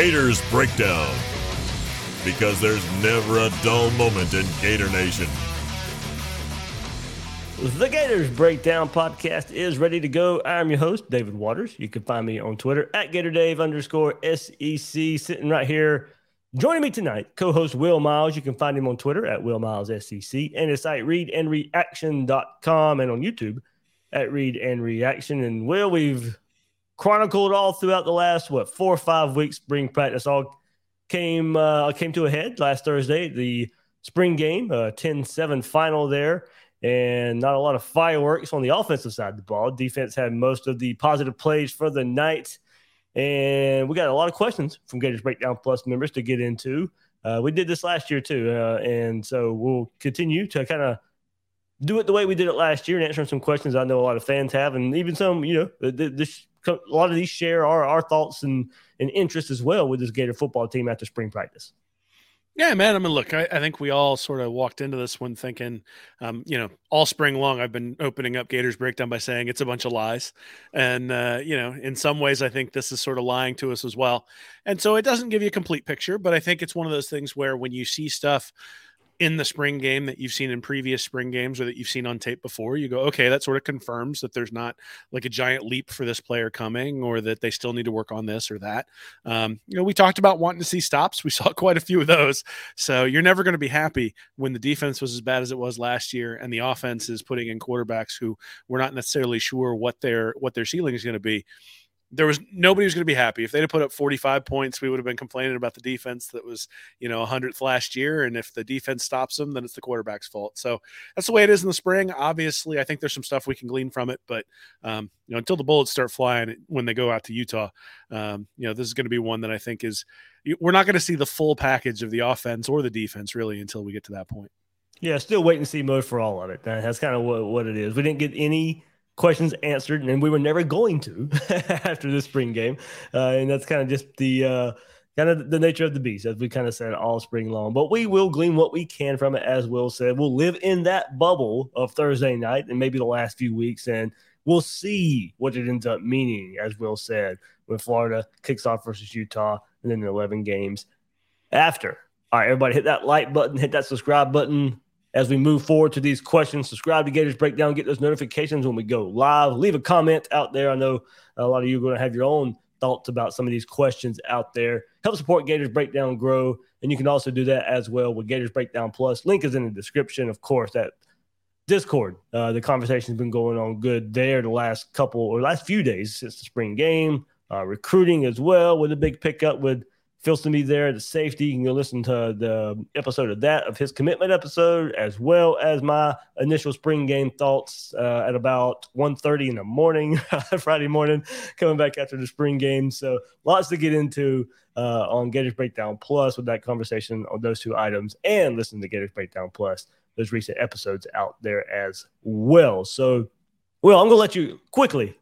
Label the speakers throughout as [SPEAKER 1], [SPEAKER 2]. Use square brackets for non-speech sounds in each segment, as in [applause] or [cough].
[SPEAKER 1] Gators Breakdown. Because there's never a dull moment in Gator Nation.
[SPEAKER 2] The Gators Breakdown podcast is ready to go. I'm your host, David Waters. You can find me on Twitter at GatorDave underscore SEC. Sitting right here, joining me tonight, co-host Will Miles. You can find him on Twitter at Will Miles SEC and his site readandreaction.com and on YouTube at Read and Reaction. And Will, we've chronicled all throughout the last what four or five weeks spring practice. All came uh, came to a head last Thursday the spring game uh, 10-7 final there and not a lot of fireworks on the offensive side of the ball. Defense had most of the positive plays for the night and we got a lot of questions from Gators Breakdown Plus members to get into. Uh, we did this last year too uh, and so we'll continue to kind of do it the way we did it last year and answering some questions I know a lot of fans have, and even some, you know, this a lot of these share our, our thoughts and, and interest as well with this Gator football team after spring practice.
[SPEAKER 3] Yeah, man. I mean, look, I, I, think we all sort of walked into this one thinking, um, you know, all spring long, I've been opening up Gators breakdown by saying it's a bunch of lies. And, uh, you know, in some ways, I think this is sort of lying to us as well. And so it doesn't give you a complete picture, but I think it's one of those things where when you see stuff in the spring game that you've seen in previous spring games or that you've seen on tape before, you go, okay, that sort of confirms that there's not like a giant leap for this player coming or that they still need to work on this or that. Um, you know, we talked about wanting to see stops. We [laughs] saw quite a few of those. So you're never going to be happy when the defense was as bad as it was last year and the offense is putting in quarterbacks who we're not necessarily sure what their what their ceiling is going to be there was nobody was going to be happy. If they'd have put up 45 points we would have been complaining about the defense that was you know 100th last year and if the defense stops them then it's the quarterback's fault. So that's the way it is in the spring. Obviously i think there's some stuff we can glean from it but um, you know until the bullets start flying when they go out to utah um, you know this is going to be one that i think is we're not going to see the full package of the offense or the defense really until we get to that point.
[SPEAKER 2] Yeah still wait and see mode for all of it that's kind of what, what it is. We didn't get any questions answered, and we were never going to [laughs] after the spring game. Uh, and that's kind of just the uh, kind of the nature of the beast, as we kind of said all spring long. But we will glean what we can from it, as Will said. We'll live in that bubble of Thursday night and maybe the last few weeks, and we'll see what it ends up meaning, as Will said, when Florida kicks off versus Utah and then the 11 games after. All right, everybody, hit that like button, hit that subscribe button as we move forward to these questions. Subscribe to Gators Breakdown, get those notifications when we go live. Leave a comment out there. I know a lot of you are going to have your own thoughts about some of these questions out there. Help support Gators Breakdown grow. And you can also do that as well with Gators Breakdown Plus. Link is in the description. Of course, that Discord. Uh, the conversation's been going on good there the last couple or last few days since the spring game. Uh, recruiting as well with a big pickup with Filsaime there, the safety. You can go listen to the episode of that, of his commitment episode, as well as my initial spring game thoughts uh, at about 1.30 in the morning, [laughs] Friday morning, coming back after the spring game. So lots to get into uh, on Gators Breakdown Plus with that conversation on those two items and listen to Gators Breakdown Plus, those recent episodes out there as well. So, well, I'm going to let you quickly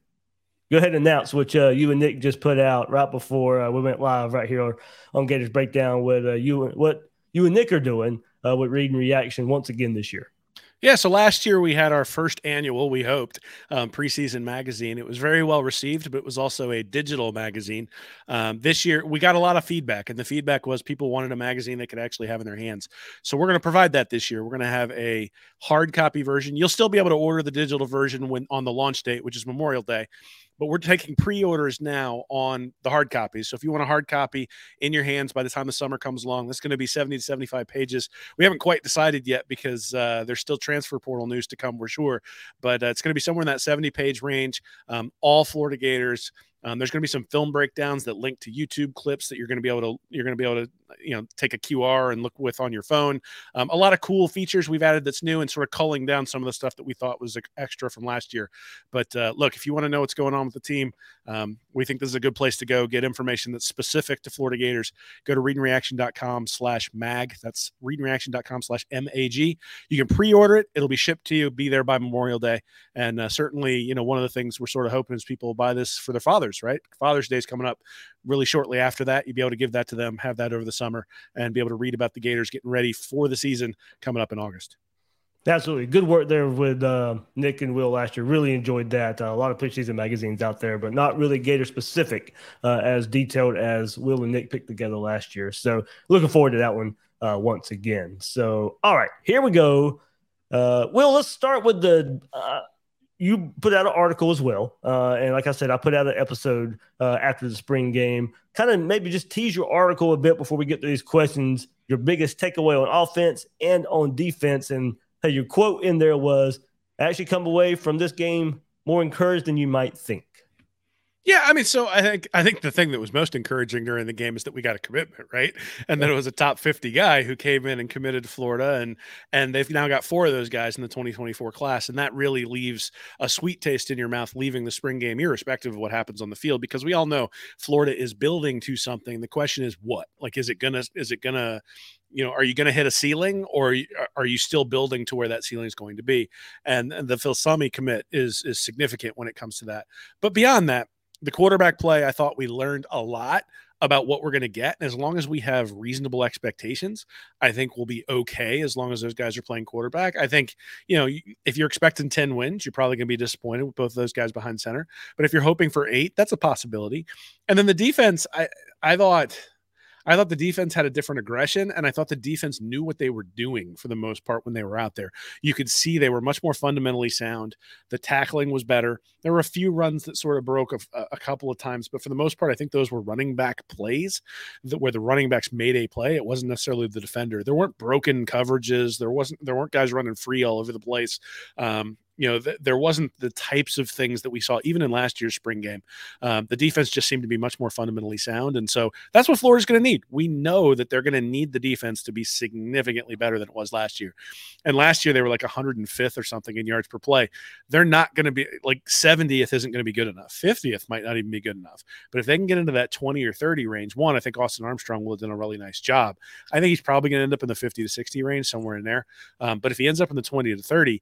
[SPEAKER 2] go ahead and announce what uh, you and Nick just put out right before uh, we went live right here on Gators Breakdown. With uh, you, what you and Nick are doing uh, with Read and Reaction once again this year.
[SPEAKER 3] Yeah, so last year we had our first annual, we hoped, um, preseason magazine. It was very well received, but it was also a digital magazine. Um, this year we got a lot of feedback, and the feedback was people wanted a magazine they could actually have in their hands. So we're going to provide that this year. We're going to have a hard copy version. You'll still be able to order the digital version when on the launch date, which is Memorial Day but we're taking pre-orders now on the hard copies. So if you want a hard copy in your hands by the time the summer comes along, that's going to be 70 to 75 pages. We haven't quite decided yet because uh, there's still transfer portal news to come, we're sure, but uh, it's going to be somewhere in that 70 page range. Um, all Florida Gators um, there's going to be some film breakdowns that link to YouTube clips that you're going to be able to you're going to be able to you know take a QR and look with on your phone. Um, a lot of cool features we've added that's new and sort of culling down some of the stuff that we thought was extra from last year. But uh, look, if you want to know what's going on with the team, um, we think this is a good place to go get information that's specific to Florida Gators. Go to readandreaction.com/mag. That's readandreaction.com/mag. You can pre-order it; it'll be shipped to you. Be there by Memorial Day, and uh, certainly, you know, one of the things we're sort of hoping is people buy this for their fathers right? Father's Day is coming up really shortly after that. You'd be able to give that to them, have that over the summer, and be able to read about the Gators getting ready for the season coming up in August.
[SPEAKER 2] Absolutely. Good work there with uh, Nick and Will last year. Really enjoyed that. Uh, a lot of preseason magazines out there, but not really Gator specific uh, as detailed as Will and Nick picked together last year. So looking forward to that one uh, once again. So, all right, here we go. Uh, Will, let's start with the. Uh, you put out an article as well. and like I said, I put out an episode after the spring game. Kind of maybe just tease your article a bit before we get to these questions. Your biggest takeaway on offense and on defense. And Hey, your quote in there was, I actually come away from this game more encouraged than you might think.
[SPEAKER 3] Yeah, I mean, so I think I think the thing that was most encouraging during the game is that we got a commitment, right? And then it was a top 50 guy who came in and committed to Florida and and they've now got four of those guys in the 2024 class and that really leaves a sweet taste in your mouth leaving the spring game irrespective of what happens on the field because we all know Florida is building to something. The question is what? Like is it to is it to you know, are you going to hit a ceiling or are you still building to where that ceiling is going to be? And, and the Filsaime commit is is significant when it comes to that. But beyond that, the quarterback play, I thought we learned a lot about what we're going to get. And as long as we have reasonable expectations, I think we'll be okay as long as those guys are playing quarterback. I think, you know, if you're expecting 10 wins, you're probably going to be disappointed with both those guys behind center. But if you're hoping for eight, that's a possibility. And then the defense, I I thought I thought the defense had a different aggression, and I thought the defense knew what they were doing for the most part when they were out there. You could see they were much more fundamentally sound. The tackling was better. There were a few runs that sort of broke a, a couple of times, but for the most part, I think those were running back plays that, where the running backs made a play. It wasn't necessarily the defender. There weren't broken coverages. There wasn't. There weren't guys running free all over the place. Um, you know, th- there wasn't the types of things that we saw even in last year's spring game. Um, the defense just seemed to be much more fundamentally sound. And so that's what Florida's going to need. We know that they're going to need the defense to be significantly better than it was last year. And last year they were like 105th or something in yards per play. They're not going to be like 70th isn't going to be good enough. 50th might not even be good enough. But if they can get into that 20 or 30 range, one, I think Austin Armstrong will have done a really nice job. I think he's probably going to end up in the 50 to 60 range, somewhere in there. Um, but if he ends up in the 20 to 30,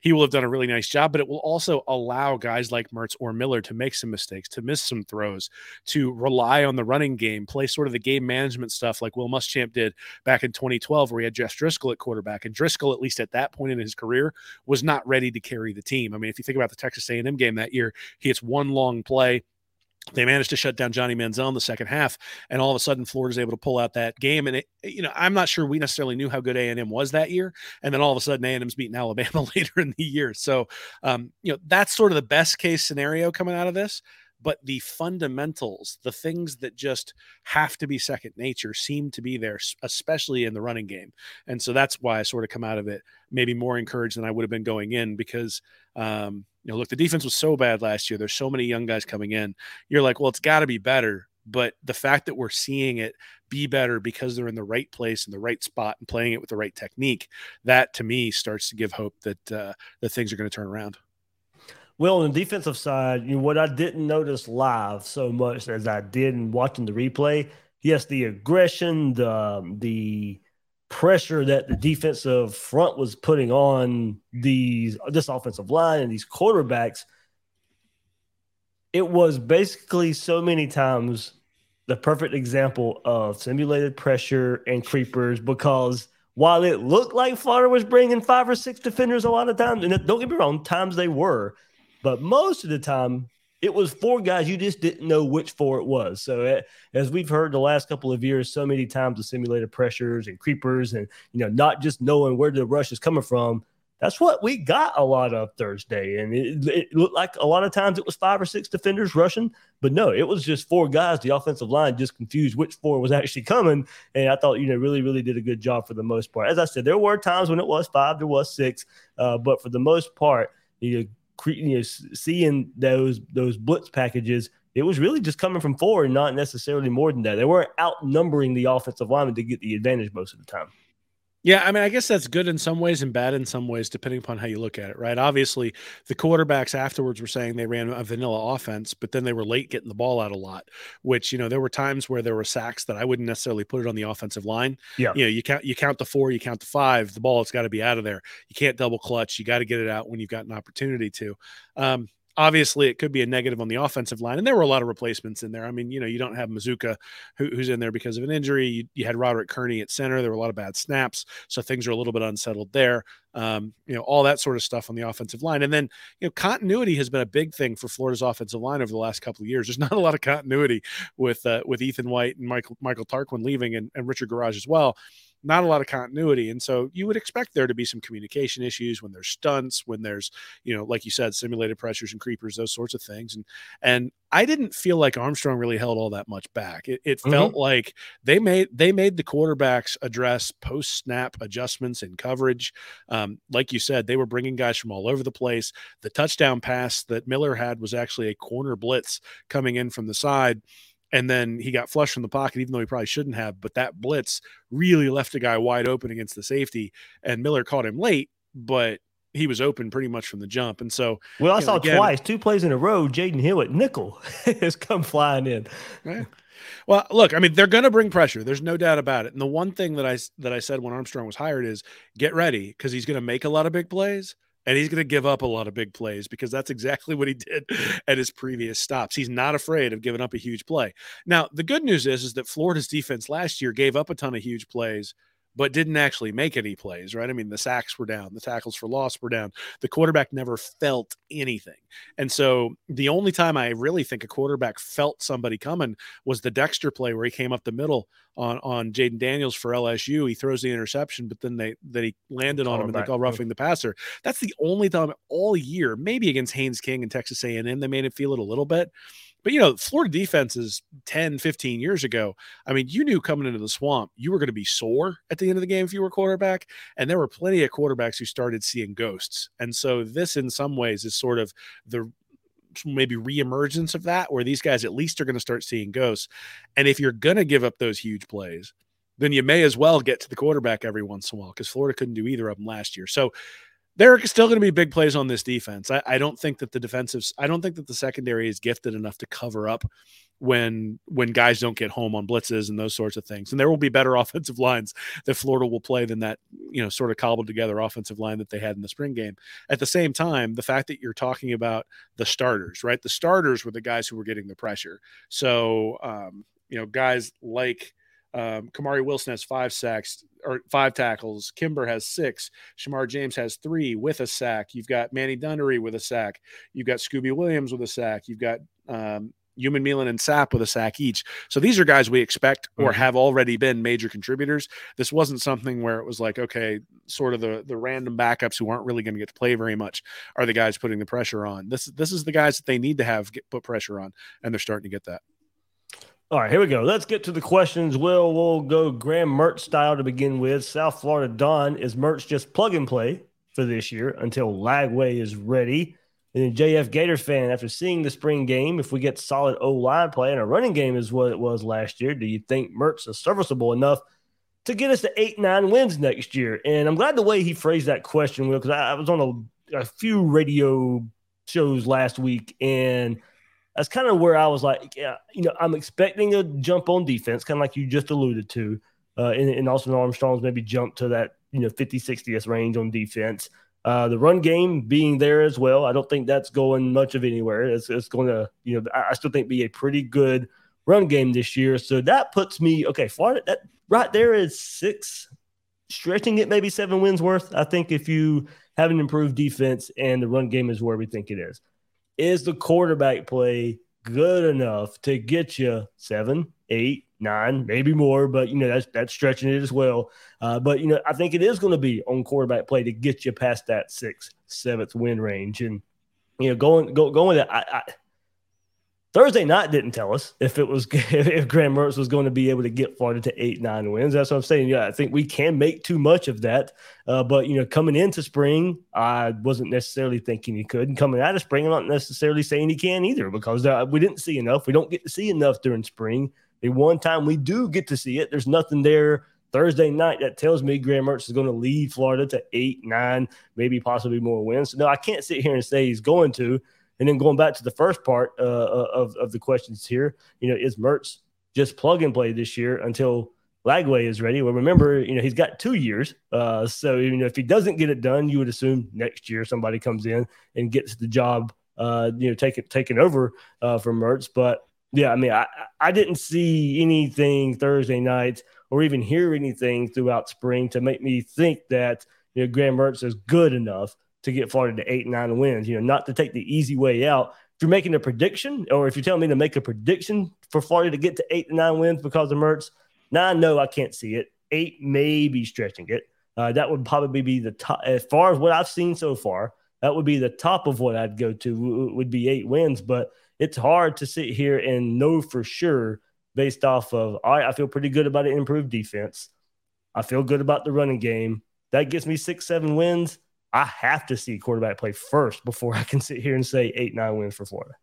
[SPEAKER 3] he will have done a really nice job, but it will also allow guys like Mertz or Miller to make some mistakes, to miss some throws, to rely on the running game, play sort of the game management stuff like Will Muschamp did back in 2012, where he had Jeff Driskel at quarterback. And Driskel, at least at that point in his career, was not ready to carry the team. I mean, if you think about the Texas A&M game that year, he hits one long play they managed to shut down Johnny Manziel in the second half, and all of a sudden Florida's able to pull out that game. And it, you know, I'm not sure we necessarily knew how good A and M was that year, and then all of a sudden A and M's beating Alabama [laughs] later in the year. So, um, you know, that's sort of the best case scenario coming out of this but the fundamentals, the things that just have to be second nature, seem to be there, especially in the running game. And so that's why I sort of come out of it maybe more encouraged than I would have been going in because, um, you know, look, the defense was so bad last year. There's so many young guys coming in. You're like, well, it's got to be better. But the fact that we're seeing it be better because they're in the right place in the right spot and playing it with the right technique, that to me starts to give hope that uh, that things are going to turn around.
[SPEAKER 2] Well, on the defensive side, you know, what I didn't notice live so much as I did in watching the replay, yes, the aggression, the the pressure that the defensive front was putting on these this offensive line and these quarterbacks, it was basically so many times the perfect example of simulated pressure and creepers because while it looked like Florida was bringing five or six defenders a lot of times, and don't get me wrong, times they were, but most of the time, it was four guys you just didn't know which four it was. So eh, as we've heard the last couple of years, so many times the simulated pressures and creepers, and you know, not just knowing where the rush is coming from. That's what we got a lot of Thursday, and it, it looked like a lot of times it was five or six defenders rushing, but no, it was just four guys. The offensive line just confused which four was actually coming, and I thought you know really really did a good job for the most part. As I said, there were times when it was five, there was six, uh, but for the most part, you know, you know, seeing those those blitz packages, it was really just coming from four and not necessarily more than that. They weren't outnumbering the offensive lineman to get the advantage most of the time.
[SPEAKER 3] Yeah, I mean, I guess that's good in some ways and bad in some ways, depending upon how you look at it, right? Obviously, the quarterbacks afterwards were saying they ran a vanilla offense, but then they were late getting the ball out a lot, which, you know, there were times where there were sacks that I wouldn't necessarily put it on the offensive line.
[SPEAKER 2] Yeah.
[SPEAKER 3] You know, you count you count the four, you count the five, the ball has got to be out of there. You can't double clutch. You got to get it out when you've got an opportunity to. Um, obviously it could be a negative on the offensive line and there were a lot of replacements in there. I mean you know you don't have Mazzccua who, who's in there because of an injury. You, you, had roderick kearney at center. There were a lot of bad snaps so things are a little bit unsettled there. Um, you know all that sort of stuff on the offensive line. And then you know continuity has been a big thing for florida's offensive line over the last couple of years. There's [laughs] not a lot of continuity with uh, with ethan white and michael michael tarquin leaving and, and richard Gouraige as well not a lot of continuity. And so you would expect there to be some communication issues when there's stunts, when there's, you know, like you said, simulated pressures and creepers, those sorts of things. And and I didn't feel like Armstrong really held all that much back. It, it mm-hmm. felt like they made they made the quarterbacks address post snap adjustments and coverage. Um, like you said, they were bringing guys from all over the place. The touchdown pass that Miller had was actually a corner blitz coming in from the side and then he got flushed from the pocket, even though he probably shouldn't have. But that blitz really left a guy wide open against the safety, and Miller caught him late, but he was open pretty much from the jump. And so,
[SPEAKER 2] well, I saw know, again, twice, two plays in a row. Jaydon Hill at nickel [laughs] has come flying in.
[SPEAKER 3] Right. Well, look, I mean, they're going to bring pressure. There's no doubt about it. And the one thing that I that I said when Armstrong was hired is get ready because he's going to make a lot of big plays and he's going to give up a lot of big plays because that's exactly what he did [laughs] at his previous stops. He's not afraid of giving up a huge play. Now, the good news is is that Florida's defense last year gave up a ton of huge plays but didn't actually make any plays, right? I mean, the sacks were down, the tackles for loss were down. The quarterback never felt anything. And so the only time I really think a quarterback felt somebody coming was the Dexter play where he came up the middle on on Jayden Daniels for LSU. He throws the interception, but then they then he landed on him and they call roughing the passer. That's the only time all year, maybe against Haynes King and Texas A&M, they made it feel it a little bit. But you know, Florida defenses 10, 15 years ago, I mean, you knew coming into the swamp, you were going to be sore at the end of the game if you were quarterback. And there were plenty of quarterbacks who started seeing ghosts. And so this in some ways is sort of the maybe reemergence of that, where these guys at least are going to start seeing ghosts. And if you're going to give up those huge plays, then you may as well get to the quarterback every once in a while because Florida couldn't do either of them last year. So there are still going to be big plays on this defense. I, I, don't think that the defensive, I don't think that the secondary is gifted enough to cover up when when guys don't get home on blitzes and those sorts of things. And there will be better [laughs] offensive lines that Florida will play than that, you know, sort of cobbled together offensive line that they had in the spring game. At the same time, the fact that you're talking about the starters, right? The starters were the guys who were getting the pressure. So, um, you know, guys like um, Kamari Wilson has five sacks or five tackles. Kimber has six. Shamar James has three with a sack. You've got Manny Dunnery with a sack. You've got Scooby Williams with a sack. You've got um, Umanmielen and Sapp with a sack each. So these are guys we expect or mm-hmm. have already been major contributors. This wasn't something where it was like, okay, sort of the the random backups who aren't really going to get to play very much are the guys putting the pressure on. This this is the guys that they need to have get, put pressure on, and they're starting to get that.
[SPEAKER 2] All right, here we go. Let's get to the questions. Will we'll go Graham Mertz style to begin with. South Florida Don is Mertz just plug and play for this year until Lagway is ready. And then JF Gator fan, after seeing the spring game, if we get solid O line play and a running game is what it was last year, do you think Mertz is serviceable enough to get us to eight nine wins next year? And I'm glad the way he phrased that question, Will, because I, I was on a, a few radio shows last week and that's kind of where I was like, yeah, you know, I'm expecting a jump on defense, kind of like you just alluded to. Uh, and, and Austin Armstrong's maybe jump to that, you know, 50, 60th range on defense. Uh, the run game being there as well. I don't think that's going much of anywhere. It's, it's going to, you know, I, I still think be a pretty good run game this year. So that puts me, okay, Florida, that right there is six, stretching it maybe seven wins worth. I think if you have an improved defense and the run game is where we think it is is the quarterback play good enough to get you seven, eight, nine, maybe more, but you know that's that's stretching it as well. Uh, but you know, I think it is going to be on quarterback play to get you past that sixth, seventh win range, and you know, going go, going that I, I Thursday night didn't tell us if it was [laughs] if Graham Mertz was going to be able to get Florida to eight nine wins. That's what I'm saying. Yeah, I think we can make too much of that. Uh, but you know, coming into spring, I wasn't necessarily thinking he could. And coming out of spring, I'm not necessarily saying he can either because uh, we didn't see enough. We don't get to see enough during spring. The one time we do get to see it, there's nothing there Thursday night that tells me Graham Mertz is going to lead Florida to eight, nine, maybe possibly more wins. So no, I can't sit here and say he's going to. And then going back to the first part uh, uh, of, of the questions here, you know, is Mertz just plug and play this year until Lagway is ready? Well, remember, you know, he's got two years. Uh, so, you know, if he doesn't get it done, you would assume next year somebody comes in and gets the job uh, you know, taking taking over uh, from Mertz. But yeah, I mean, I I didn't see anything Thursday night or even hear anything throughout spring to make me think that you know Graham Mertz is good enough to get Florida to eight nine wins. You know, not to take the easy way out. If you're making a prediction, or if you're telling me to make a prediction for Florida to get to eight to nine wins because of Mertz, nine, no, I can't see it. Eight may be stretching it. Uh, that would probably be the top as far as what I've seen so far. That would be the top of what I'd go to would be eight wins, but it's hard to sit here and know for sure based off of all right, I feel pretty good about an improved defense. I feel good about the running game. That gets me six, seven wins. I have to see quarterback play first before I can sit here and say eight, nine wins for Florida.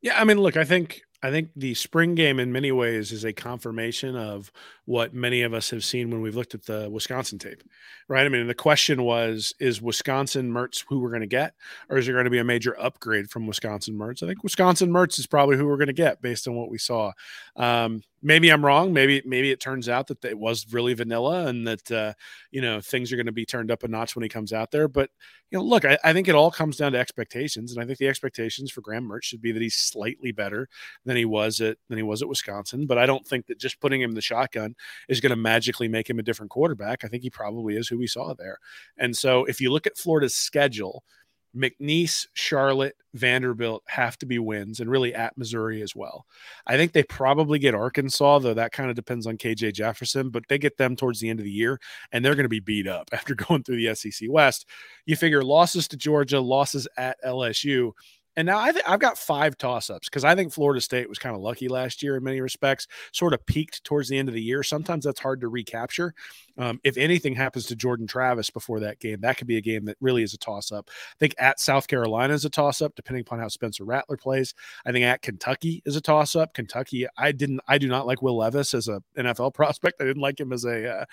[SPEAKER 3] Yeah, I mean, look, I think I think the spring game in many ways is a confirmation of what many of us have seen when we've looked at the Wisconsin tape, right? I mean, the question was, is Wisconsin Mertz who we're going to get, or is there going to be a major upgrade from Wisconsin Mertz? I think Wisconsin Mertz is probably who we're going to get based on what we saw. Um, maybe I'm wrong. Maybe maybe it turns out that it was really vanilla and that uh, you know things are going to be turned up a notch when he comes out there. But you know, look, I, I, think it all comes down to expectations, and I think the expectations for Graham Mertz should be that he's slightly better than he was at than he was at Wisconsin. But I don't think that just putting him in the shotgun is going to magically make him a different quarterback. I think he probably is who we saw there. And so if you look at Florida's schedule McNeese, Charlotte, Vanderbilt have to be wins, and really at Missouri as well. I think they probably get Arkansas, though that kind of depends on KJ Jefferson, but they get them towards the end of the year, and they're going to be beat up [laughs] after going through the SEC West. You figure losses to Georgia, losses at LSU. And now I th- I've got five toss ups because I think Florida State was kind of lucky last year in many respects, sort of peaked towards the end of the year. Sometimes that's hard to recapture. Um, if anything happens to Jordan Travis before that game, that could be a game that really is a toss up. I think at South Carolina is a toss up, depending upon how Spencer Rattler plays. I think at Kentucky is a toss up. Kentucky, I didn't, I do not like Will Levis as a NFL [laughs] prospect. I didn't like him as a uh,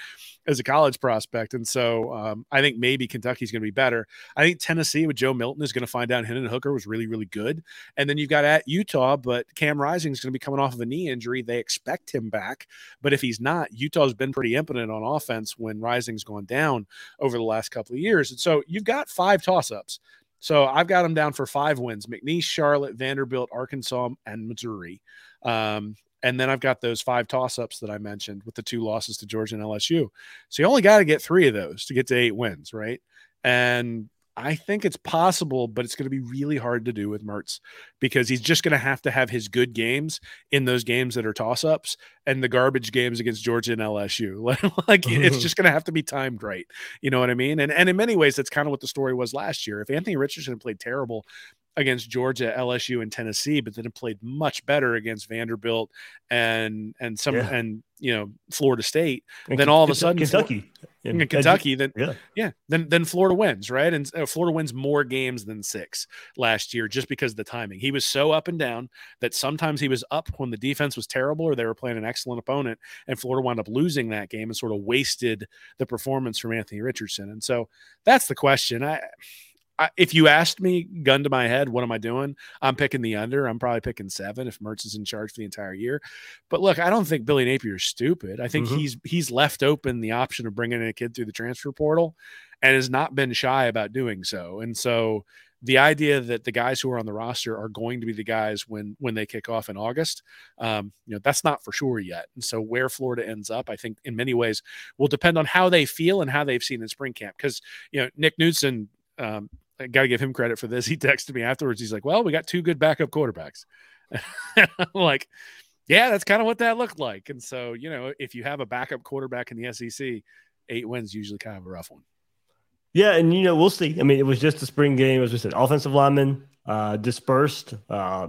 [SPEAKER 3] as a college prospect, and so um, I think maybe Kentucky's going to be better. I think Tennessee with Joe Milton is going to find out Hendon Hooker was really really good, and then you've got at Utah, but Cam Rising is going to be coming off of a knee injury. They expect him back, but if he's not, Utah's been pretty impotent on offense when Rising's gone down over the last couple of years. And so you've got five toss ups. So I've got them down for five wins McNeese, Charlotte, Vanderbilt, Arkansas, and Missouri. Um, and then I've got those five toss ups that I mentioned with the two losses to Georgia and LSU. So you only got to get three of those to get to eight wins, right? And I think it's possible, but it's going to be really hard to do with Mertz because he's just going to have to have his good games in those games that are toss ups and the garbage games against Georgia and LSU. [laughs] like it's [laughs] just going to have to be timed right. You know what I mean? And and in many ways, that's kind of what the story was last year. If Anthony Richardson played terrible against Georgia, LSU, and Tennessee, but then it played much better against Vanderbilt and and some yeah. and you know Florida State. And then all of a sudden,
[SPEAKER 2] Kentucky,
[SPEAKER 3] in Kentucky, then yeah, yeah, then then Florida wins, right? And uh, Florida wins more games than six last year just because of the timing. He was so up and down that sometimes he was up when the defense was terrible or they were playing an excellent opponent, and Florida wound up losing that game and sort of wasted the performance from Anthony Richardson. And so that's the question. I I, if you asked me, gun to my head, what am I doing? I'm picking the under. I'm probably picking seven if Mertz is in charge for the entire year. But look, I don't think Billy Napier is stupid. I think mm-hmm. he's he's left open the option of bringing in a kid through the transfer portal, and has not been shy about doing so. And so the idea that the guys who are on the roster are going to be the guys when when they kick off in August, um, you know, that's not for sure yet. And so where Florida ends up, I think in many ways will depend on how they feel and how they've seen in spring camp. Because you know, Nick Knudsen um, Got to give him credit for this. [laughs] He texted me afterwards. He's like, "Well, we got two good backup quarterbacks." [laughs] Like, yeah, that's kind of what that looked like. And so, you know, if you have a backup quarterback in the SEC, eight wins usually kind of a rough one.
[SPEAKER 2] Yeah, and you know, we'll see. I mean, it was just a spring game, as we said. Offensive linemen uh, dispersed. Uh,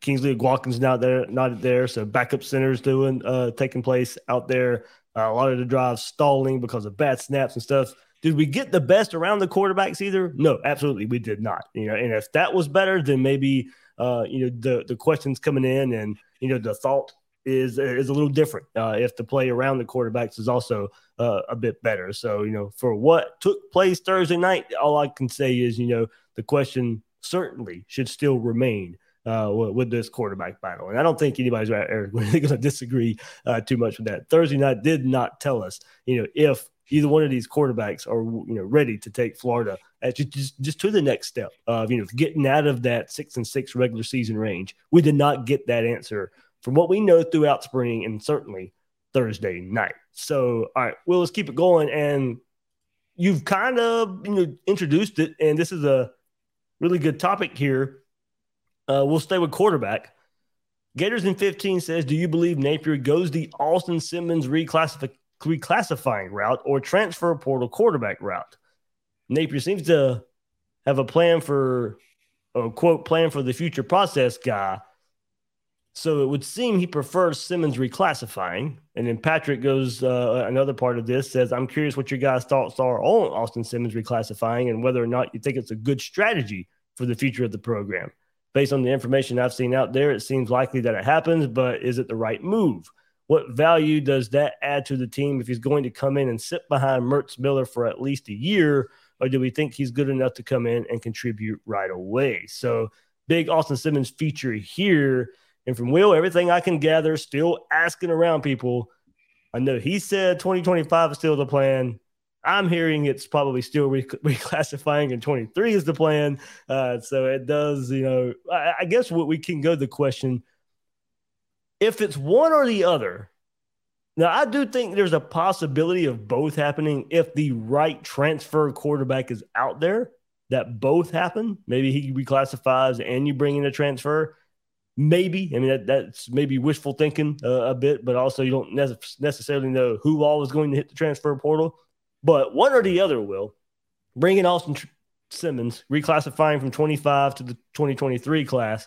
[SPEAKER 2] Kingsley Eguakun's not there, not there. So backup centers doing uh, taking place out there. Uh, a lot of the drives stalling because of bad snaps and stuff. Did we get the best around the quarterbacks either? No, absolutely we did not. You know, and if that was better, then maybe uh, you know the the questions coming in and you know the thought is is a little different uh, if the play around the quarterbacks is also uh, a bit better. So you know, for what took place Thursday night, all I can say is you know the question certainly should still remain uh, with, this quarterback battle. And I don't think anybody's [laughs] going to disagree uh, too much with that. Thursday night did not tell us, you know, if either one of these quarterbacks are you know ready to take Florida just, just to the next step of you know getting out of that six and six regular season range. We did not get that answer from what we know throughout spring and certainly Thursday night. So all right, well let's keep it going. And you've kind of you know introduced it, and this is a really good topic here. Uh, we'll stay with quarterback. Gators in 15 says, Do you believe Napier goes the Austin Simmons reclassify- reclassifying route or transfer portal quarterback route? Napier seems to have a plan for, a quote, plan for the future process guy. So it would seem he prefers Simmons reclassifying. And then Patrick goes, uh, another part of this says, I'm curious what your guys' thoughts are on Austin Simmons reclassifying and whether or not you think it's a good strategy for the future of the program based on the information I've seen out there, it seems likely that it happens, but is it the right move? What value does that add to the team if he's going to come in and sit behind Mertz Miller for at least a year? Or do we think he's good enough to come in and contribute right away? So, big Austin Simmons feature here. And from Will, everything I can gather, still asking around people. I know he said 2025 is still the plan. I'm hearing it's probably still re- [laughs] reclassifying in 23 is the plan. Uh, so it does, you know, I, I guess what we can go the question if it's one or the other. Now, I do think there's a possibility of both happening if the right transfer quarterback is out there, that both happen. Maybe he reclassifies and you bring in a transfer. Maybe. I mean, that, that's maybe wishful thinking uh, a bit, but also you don't ne- necessarily know who all is going to hit the transfer portal. But one or the other will bring in Austin Simmons, reclassifying from 25 to the 2023 class,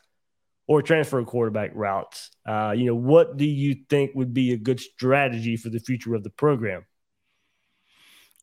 [SPEAKER 2] or transfer quarterback routes. Uh, you know, what do you think would be a good strategy for the future of the program?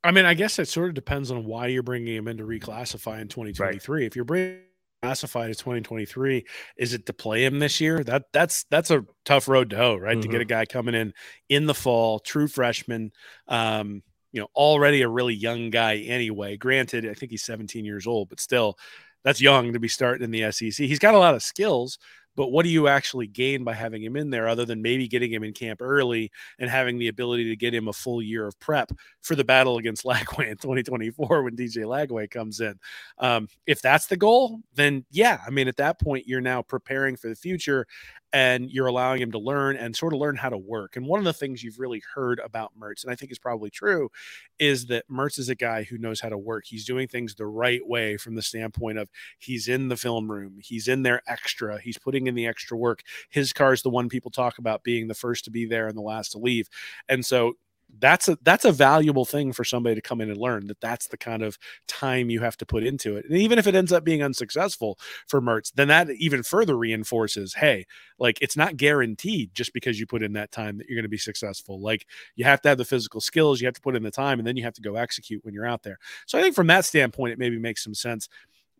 [SPEAKER 3] I mean, I guess it sort of depends on why you're bringing him in to reclassify in 2023. Right. If you're bringing classified as 2023 is it to play him this year that that's that's a tough road to hoe right mm-hmm. to get a mm-hmm. guy coming in in the fall true freshman um you know, already a really young guy anyway. Granted, I think he's 17 years old, but still, that's young to be starting in the SEC. He's got a lot of skills, but what do you actually gain by having him in there other than maybe getting him in camp early and having the ability to get him a full year of prep for the battle against [laughs] Lagway in 2024 when DJ Lagway comes in? Um, if that's the goal, then yeah, I mean, at that point, you're now preparing for the future and you're allowing him to learn and sort of learn how to work. And one of the things you've really heard about Mertz, and I think is probably true, is that Mertz is a guy who knows how to work. He's doing things the right way from the standpoint of he's in the film room, he's in there extra, he's putting in the extra work. His car is the one people talk about being the first to be there and the last to leave. And so that's a that's a valuable thing for somebody to come in and learn that that's the kind of time you have to put into it. And even if it ends up being unsuccessful for Mertz then that even further reinforces hey like it's not guaranteed just because you put in that time that you're going to be successful. Like you have to have the physical skills you have to put in the time and then you have to go execute when you're out there. So I think from that standpoint it maybe makes some sense.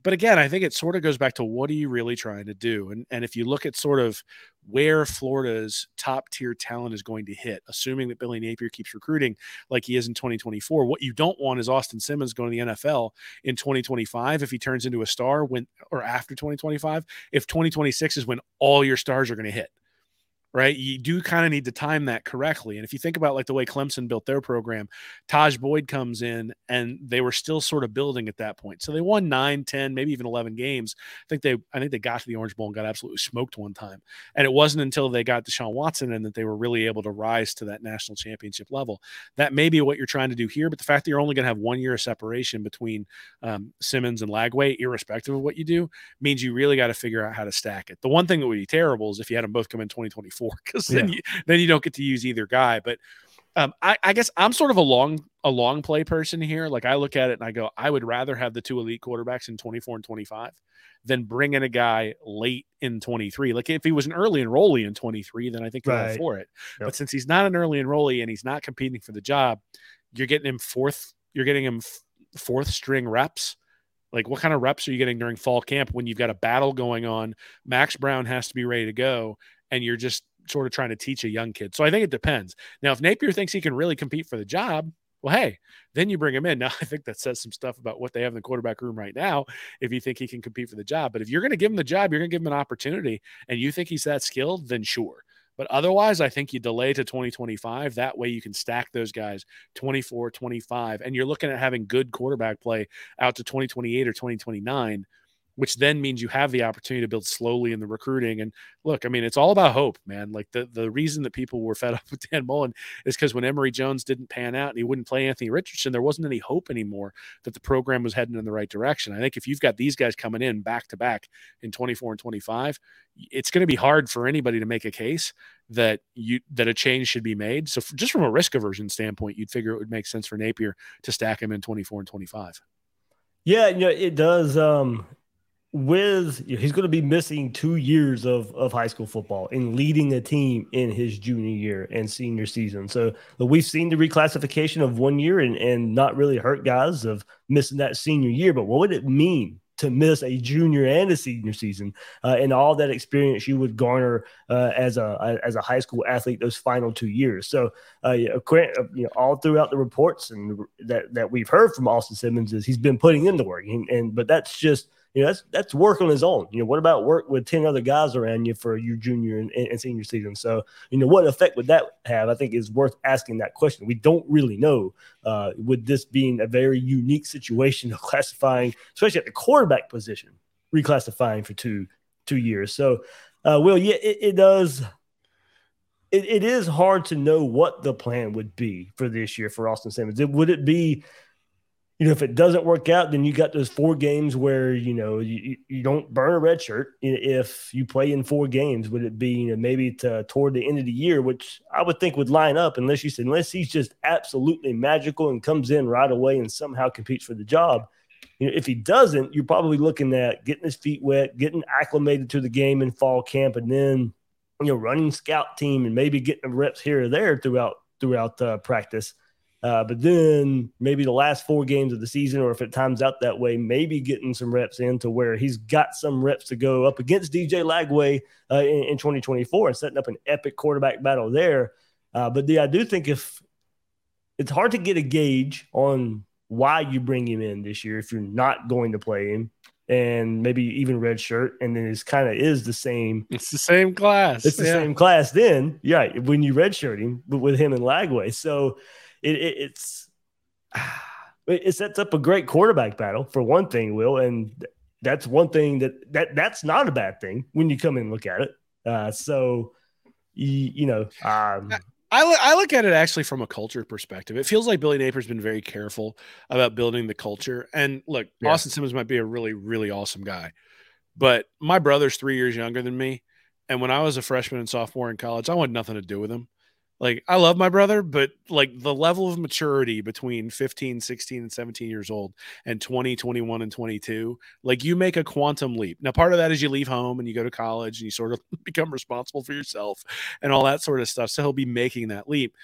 [SPEAKER 3] But again, I think it sort of goes back to what are you really trying to do? And and if you look at sort of where Florida's top tier talent is going to hit, assuming that Billy Napier keeps recruiting like he is in 2024, what you don't want is Austin Simmons going to the NFL in 2025 if he turns into a star when or after 2025, if 2026 is when all your stars are going to hit right? You do kind of need to time that correctly. And if you think about like the way Clemson built their program, Tajh Boyd comes in and they were still sort of building at that point. So they won 9, 10, maybe even 11 games. I think they I think they got to the Orange Bowl and got absolutely smoked one time. And it wasn't until they got Deshaun Watson in that they were really able to rise to that national championship level. That may be what you're trying to do here, but the fact that you're only going to have one year of separation between um, Simmons and Lagway, irrespective of what you do, means you really got to figure out how to stack it. The one thing that would be terrible is if you had them both come in 2024 because [laughs] then yeah. you then you don't get to use either guy. But um, I, I, guess I'm sort of a long a long play person here. Like I look at it and I go, I would rather have the two elite quarterbacks in 24 and 25 than bring in a guy late in 23. Like if he was an early enrollee in 23, then I think right. for it. Yep. But since he's not an early enrollee and he's not competing for the job, you're getting him fourth. You're getting him fourth string reps. Like, what kind of reps are you getting during fall camp when you've got a battle going on? Max Brown has to be ready to go, and you're just sort of trying to teach a young kid. So I think it depends. Now, if Napier thinks he can really compete for the job, well, hey, then you bring him in. [laughs] Now, I think that says some stuff about what they have in the quarterback room right now. If you think he can compete for the job, but if you're going to give him the job, you're going to give him an opportunity, and you think he's that skilled, then sure. But otherwise, I think you delay to 2025. That way you can stack those guys 24, 25, and you're looking at having good quarterback play out to 2028 or 2029 which then means you have the opportunity to build slowly in the recruiting. And look, I mean, it's all about hope, man. Like the, the reason that people were [laughs] fed up with Dan Mullen is because when Emory Jones didn't pan out and he wouldn't play Anthony Richardson, there wasn't any hope anymore that the program was heading in the right direction. I think if you've got these guys coming in back to back in 24 and 25, it's going to be hard for anybody to make a case that you that a change should be made. So for, just from a risk aversion standpoint, you'd figure it would make sense for Napier to stack him in 24 and 25.
[SPEAKER 2] Yeah, you know, it does. Um, with you know, he's going to be missing two years of, of high school football and leading a team in his junior year and senior season. So we've seen the reclassification of one year and, and not really hurt guys of missing that senior year. But what would it mean to miss a junior and a senior season uh, and all that experience you would garner uh, as a as a high school athlete those final two years. So, uh, you know, all throughout the reports and that that we've heard from Austin Simmons is he's been putting in the work, and, and but that's just you know, that's that's work on his own. You know, what about work with 10 other guys around you for your junior and, and, senior season? So, you know, what effect would that have? I think is worth asking that question. We don't really know uh, with this being a very unique situation of classifying, especially at the quarterback position, reclassifying for two two years. So, uh, Will, yeah, it, it does. It, it is hard to know what the plan would be for this year for Austin Simmons. It, would it be you know, if it doesn't work out, then you got those four games where you know you, you don't burn a red shirt. If you play in four games, would it be you know maybe to, toward the end of the year, which I would think would line up unless you said unless he's just absolutely magical and comes in right away and somehow competes for the job. You know, if he doesn't, you're probably looking at getting his feet wet, getting acclimated to the game in fall camp, and then you know running scout team and maybe getting reps here or there throughout throughout uh, practice. Uh, but then maybe the last four games of the season, or if it times out that way, maybe getting some reps in to where he's got some reps to go up against DJ Lagway uh, in, in, 2024 and setting up an epic quarterback battle there. Uh, but yeah, I do think if it's hard to get a gauge on why you bring him in this year if you're not going to play him and maybe even red shirt and then it's kind of is the same
[SPEAKER 3] it's the same class
[SPEAKER 2] it's the yeah. same class then yeah when you redshirt him with him and lagway so it, it, it's [sighs] it sets up a great quarterback battle for one thing, Will, and that's one thing that that that's not a bad thing when you come and look at it. Uh, so you, you know, um,
[SPEAKER 3] I, I look at it actually from a culture perspective. It feels like Billy Napier's been very careful about building the culture. And look, yeah. Austin Simmons might be a really, really awesome guy, but my brother's three years younger than me. And when I was a freshman and sophomore in college, I wanted nothing to do with him like I love my brother, but like the level of maturity between 15, 16 and 17 years old and 20, 21 and 22, like you make a quantum leap. Now part of that is you leave home and you go to college and you sort of [laughs] become responsible for yourself and all that sort of stuff. So he'll be making that leap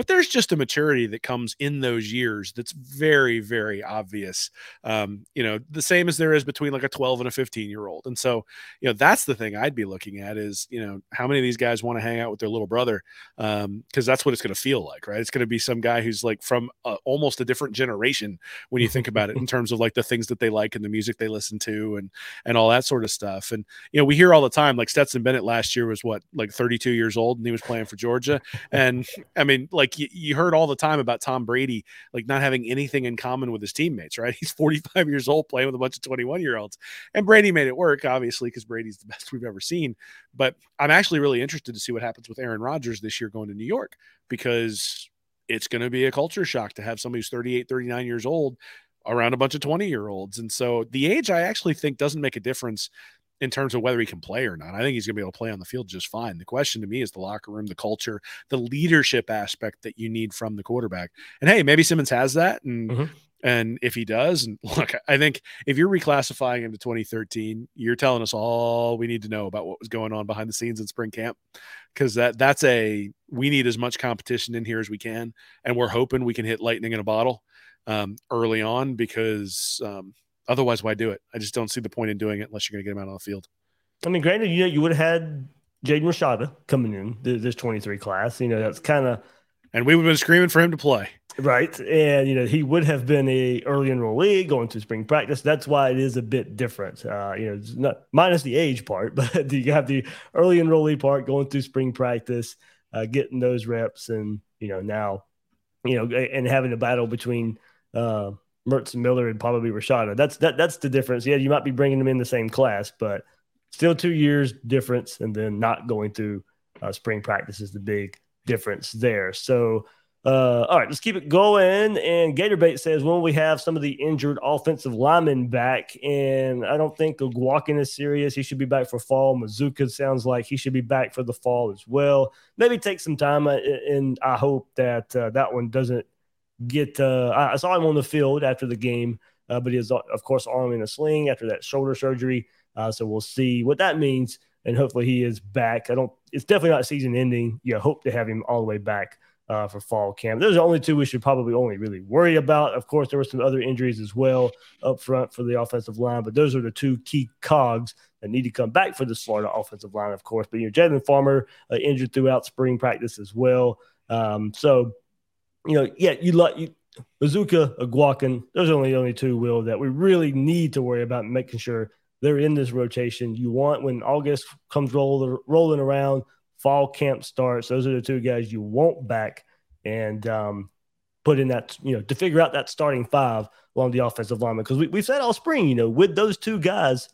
[SPEAKER 3] but there's just a maturity that comes in those years that's very very obvious um, you know the same as there is between like a 12 and a 15 year old and so you know that's the thing i'd be looking at is you know how many of these guys want to hang out with their little brother because um, that's what it's going to feel like right? It's going to be some guy who's like from uh, almost a different generation when you think about it in [laughs] terms of like the things that they like and the music they listen to and and all that sort of stuff and you know we hear all the time like stetson bennett last year was what like 32 years old and he was playing for georgia and i mean like you, you heard all the time about Tom Brady like not having anything in common with his teammates, right? [laughs] He's 45 years old playing with a bunch of 21 year olds, and Brady made it work, obviously, because Brady's the [laughs] best we've ever seen. But I'm actually really interested to see what happens with Aaron Rodgers this year going to New York because it's going to be a culture shock to have somebody who's 38, 39 years old around a bunch of 20 year olds. And so the age I actually think doesn't make a difference in terms of whether he can play or not. I think he's going to be able to play on the field just fine. The question to me is the locker room, the culture, the leadership aspect that you need from the quarterback. And hey, maybe Simmons has that. And mm-hmm. and if he does, and [laughs] look, I think if you're reclassifying him to 2013, you're telling us all we need to know about what was going on behind the scenes in spring camp. Because that that's a we need as much competition in here as we can, and we're hoping we can hit lightning in a bottle um, early on because um, Otherwise, why do it? I just don't see the point in doing it unless you're going to get him out on the field.
[SPEAKER 2] I mean, granted, you know, you would have had Jaden Rashada coming in this 23 class. You know, that's kind of.
[SPEAKER 3] And we would have been screaming for him to play.
[SPEAKER 2] Right. And, you know, he would have been a early enrollee going to spring practice. That's why it is a bit different. Uh, you know, it's not minus the age part, [laughs] but you have the early enrollee part going through spring practice, uh, getting those reps. And, you know, now, you know, and having a battle between uh, Mertz Miller and probably Rashada. That's that. That's the difference. Yeah, you might be bringing them in the same class, but still two years difference. And then not going through uh, spring practice is the big difference there. So, uh, all right, let's keep it going. And Gatorbait says, when we have some of the injured offensive linemen back, and I don't think Eguakun is serious. He should be back for fall. Mazzccua sounds like he should be back for the fall as well. Maybe take some time, uh, and I hope that uh, that one doesn't get. Uh, I saw him on the field after the game, uh, but he is, of course, arm in a sling after that shoulder surgery. Uh, so we'll see what that means, and hopefully he is back. I don't. It's definitely not season ending. You hope to have him all the way back uh, for fall camp. Those are only two we should probably only really worry about. Of course, there were some other injuries as well up front for the offensive line, but those are the two key cogs that need to come back for the Florida offensive line, of course. But you know, Jalen Farmer uh, injured throughout spring practice as well. Um, so, you know, yeah, you like you, Mazzccua, Eguakun, those are only only two will that we really need to worry about making sure they're in this rotation. You want when August comes rolling rolling around, fall camp starts. Those are the two guys you want back and um, put in that, you know, to figure out that starting five along the offensive line Because we, we've said all spring, you know, with those two guys,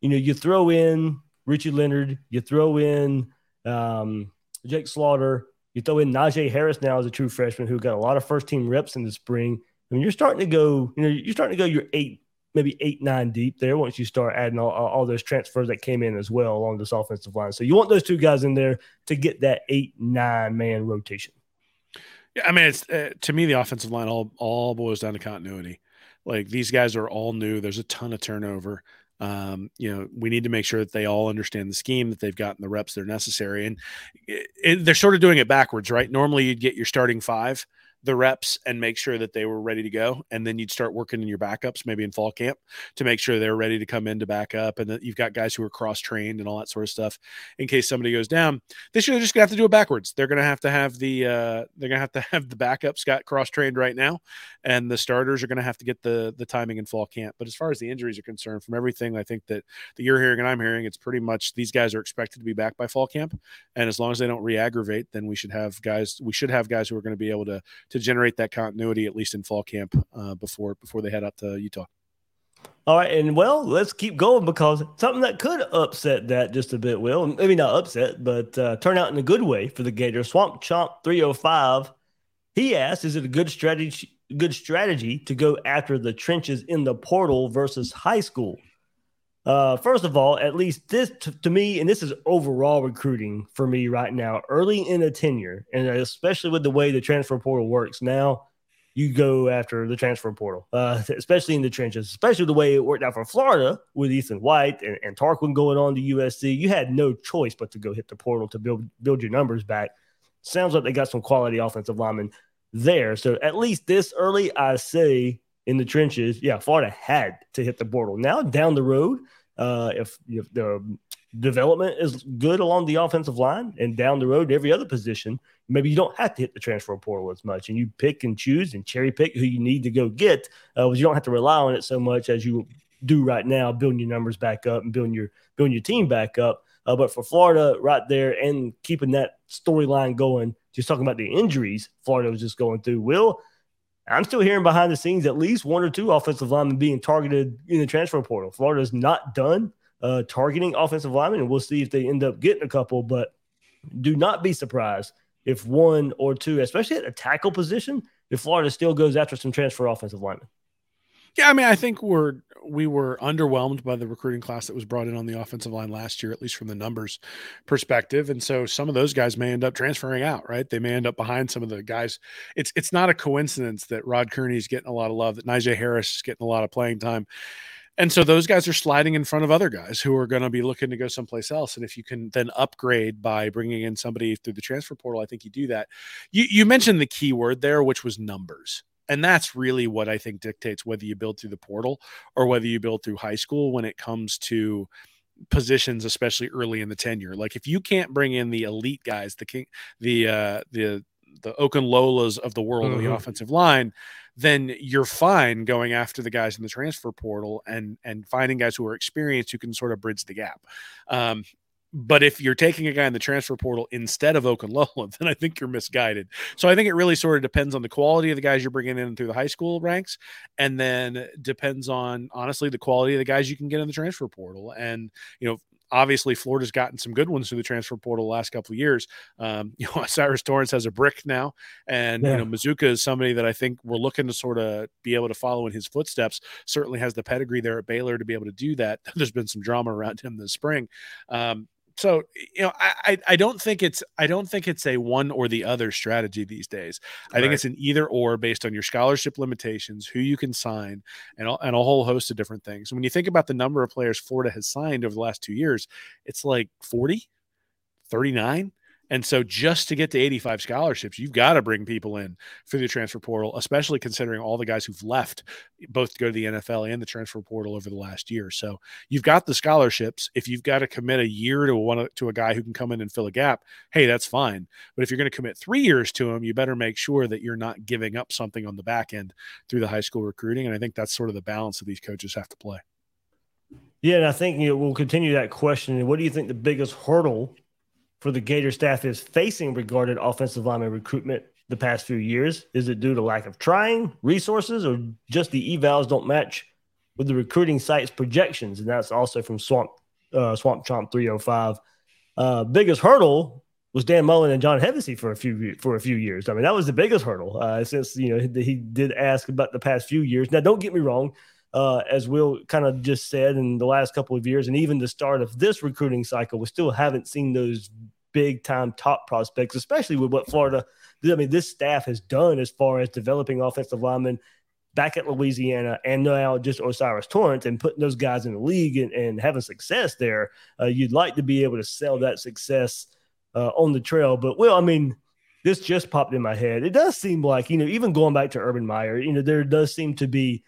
[SPEAKER 2] you know, you throw in Richie Leonard, you throw in um, Jake Slaughter, you throw in Knijeah Harris now as a true freshman who got a lot of first team reps in the spring. I mean, you're starting to go, you know, you're starting to go your eight maybe eight, nine deep there once you start adding all, all those transfers that came in as well along this offensive line. So you want those two guys in there to get that eight, nine man rotation.
[SPEAKER 3] Yeah, I mean, it's uh, to me the offensive line all all boils down to continuity. Like these guys are all new. There's a ton of turnover. Um, you know, we need to make sure that they all understand the scheme, that they've gotten the reps that are necessary, and it, it, they're sort of doing it backwards, right? Normally, you'd get your starting five, the reps and make sure that they were ready to go. And then you'd start working in your backups, maybe in fall camp, to make sure they're ready to come in to back up. And that you've got guys who are cross trained and all that sort of stuff in case somebody goes down. This year, they're just gonna have to do it backwards. They're gonna have to have the uh, they're gonna have to [laughs] have the backups got cross trained right now, and the starters are gonna have to get the the timing in fall camp. But as far as the injuries are concerned, from everything I think that that you're hearing and I'm hearing, it's pretty much these guys are expected to be back by fall camp. And as long as they don't re-aggravate, then we should have guys. We should have guys who are going to be able to to generate that continuity at least in fall camp uh, before before they head out to Utah.
[SPEAKER 2] All right, and well, let's keep going because something that could upset that just a bit, will maybe not upset, but uh, turn out in a good way for the Gator Swamp Chomp three hundred five. He asked, "Is it a good strategy? Good strategy to go after the trenches in the portal versus high school?" Uh, first of all, at least this to, to, me, and this is overall recruiting for me right now, early in a tenure, and especially with the way the transfer portal works now, you go after the transfer portal, uh, [laughs] especially in the trenches, especially the way it worked out for Florida with Ethan White and, and Tarquin going on to USC. You had no choice but to go hit the portal to build build your numbers back. Sounds like they got some quality offensive linemen there. So at least this early, I say in the trenches, yeah, Florida had to hit the portal. Now down the road, uh, if, if the development is good along the offensive line and down the road, every other position, maybe you don't have to hit the transfer portal as much and you pick and choose and cherry pick who you need to go get. Uh, you don't have to rely on it so much as you do right now, building your numbers back up and building your building your team back up. Uh, but for Florida, right there, and keeping that storyline going, just talking about the injuries Florida was just going through. Will I'm still hearing behind the scenes at least one or two offensive linemen being targeted in the transfer portal. Florida's not done uh, targeting offensive linemen, and we'll see if they end up getting a couple. But do not be surprised if one or two, especially at a tackle position, if Florida still goes after some transfer offensive linemen.
[SPEAKER 3] Yeah, I mean, I think we're we were underwhelmed by the recruiting class that was brought in on the offensive line last year, at least from the numbers perspective. And so some of those guys may end up transferring out, right? They may end up behind some of the guys. It's it's not a coincidence that Rod Kearney's getting a lot of love, that Knijeah Harris is getting a lot of playing time. And so those guys are sliding in front of other guys who are going to be looking to go someplace else. And if you can then upgrade by bringing in somebody through the transfer portal, I think you do that. You, you mentioned the key word there, which was numbers. And that's really what I think dictates whether you build through the portal or whether you build through high school when it comes to positions, especially early in the tenure. Like if you can't bring in the elite guys, the king, the uh, the the Okunlolas of the world mm-hmm. of the offensive line, then you're fine going after the guys in the transfer portal and and finding guys who are experienced who can sort of bridge the gap. Um, but if you're taking a guy in the transfer portal instead of Okunlola, [laughs] then I think you're misguided. So I think it really sort of depends on the quality of the guys you're bringing in through the high school ranks, and then depends on honestly the quality of the guys you can get in the transfer portal. And you know, obviously Florida's gotten some good ones through the transfer portal the last couple of years. Um, [laughs] you know, Cyrus Torrence has a brick now, and yeah. you know Mazzccua is somebody that I think we're looking to sort of be able to follow in his footsteps. Certainly has the pedigree there at Baylor to be able to do that. [laughs] There's been some drama around him this spring. Um, so you know I, I don't think it's i don't think it's a one or the other strategy these days. I right. think it's an either or based on your scholarship limitations who you can sign and, and a whole host of different things. When you think about the number of players florida has signed over the last two years it's like 40 39 and so just to get to 85 scholarships, you've got to bring people in through the transfer portal, especially considering all the guys who've left both to go to the NFL and the transfer portal over the last year. So you've got the scholarships. If you've got to commit a year to one to a guy who can come in and fill a gap, hey, that's fine. But if you're going to commit three years to him, you better make sure that you're not giving up something on the back end through the high school recruiting. And I think that's sort of the balance that these coaches have to play.
[SPEAKER 2] Yeah, and I think you know, we'll continue that question. What do you think the biggest hurdle for the Gator staff is facing regarding offensive lineman recruitment the past few years? Is it due to lack of trying, resources, or just the evals don't match with the recruiting site's projections? And that's also from Swamp uh, Swamp Chomp 305. Uh, biggest hurdle was Dan Mullen and John Hevesy for a few for a few years. I mean, that was the biggest hurdle uh, since you know he did ask about the past few years. Now, don't get me wrong. Uh, as Will kind of just said in the last couple of years, and even the start of this recruiting cycle, we still haven't seen those big time top prospects, especially with what Florida, I mean, this staff has done as far as developing offensive linemen back at Louisiana and now just O'Cyrus Torrence and putting those guys in the league and, and having success there. Uh, you'd like to be able to sell that success uh, on the trail. But, well, I mean, this just popped in my head. It does seem like, you know, even going back to Urban Meyer, you know, there does seem to be,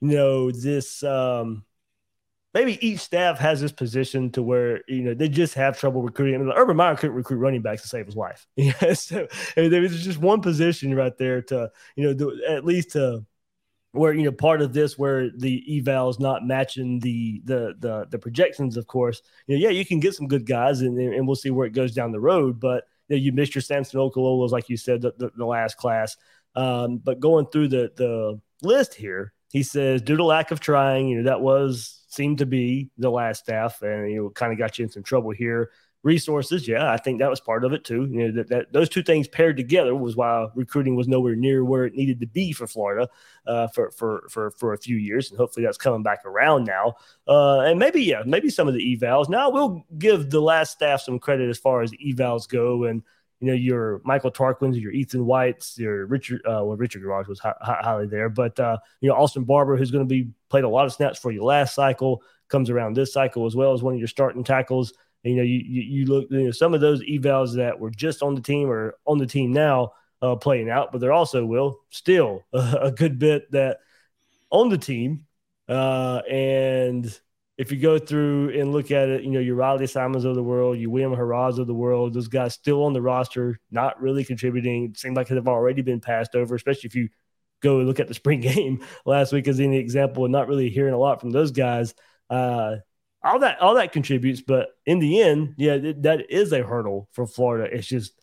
[SPEAKER 2] you know, this um, maybe each staff has this position to where you know they just have trouble recruiting. I mean, Urban Meyer couldn't recruit running backs to save his life. [laughs] Yeah, so there was just one position right there to you know do, at least to where you know part of this where the eval is not matching the the the the projections. Of course, you know, yeah, you can get some good guys, and and we'll see where it goes down the road. But you, know, you missed your Samson Okunlolas, like you said, the, the, the last class. Um, but going through the the list here, he says due to lack of trying, you know, that was seemed to be the last staff, and you know, kind of got you in some trouble here. Resources, yeah, I think that was part of it too. You know, that, that those two things paired together was why recruiting was nowhere near where it needed to be for Florida uh, for for for for a few years, and hopefully that's coming back around now. Uh, and maybe yeah, maybe some of the evals. Now we'll give the last staff some credit as far as evals go, and you know, your Michael Tarquins, your Ethan Whites, your Richard, uh, well, Richard Gouraige was hi- highly there, but, uh, you know, Austin Barber, who's going to be played a lot of snaps for you last cycle, comes around this cycle as well as one of your starting tackles. And, you know, you, you, you look, you know, some of those evals that were just on the team or on the team now uh, playing out, but they're also, will still a, [laughs] a good bit that on the team. Uh, and, if you go through and look at it, you know, your Riley Simons of the world, you William Harraz of the world, those guys still on the roster, not really contributing. Seems like they've already been passed over, especially if you go and look at the spring [laughs] game last week as any example and not really hearing a lot from those guys. Uh, all that all that contributes, but in the end, yeah, that is a hurdle for Florida. It's just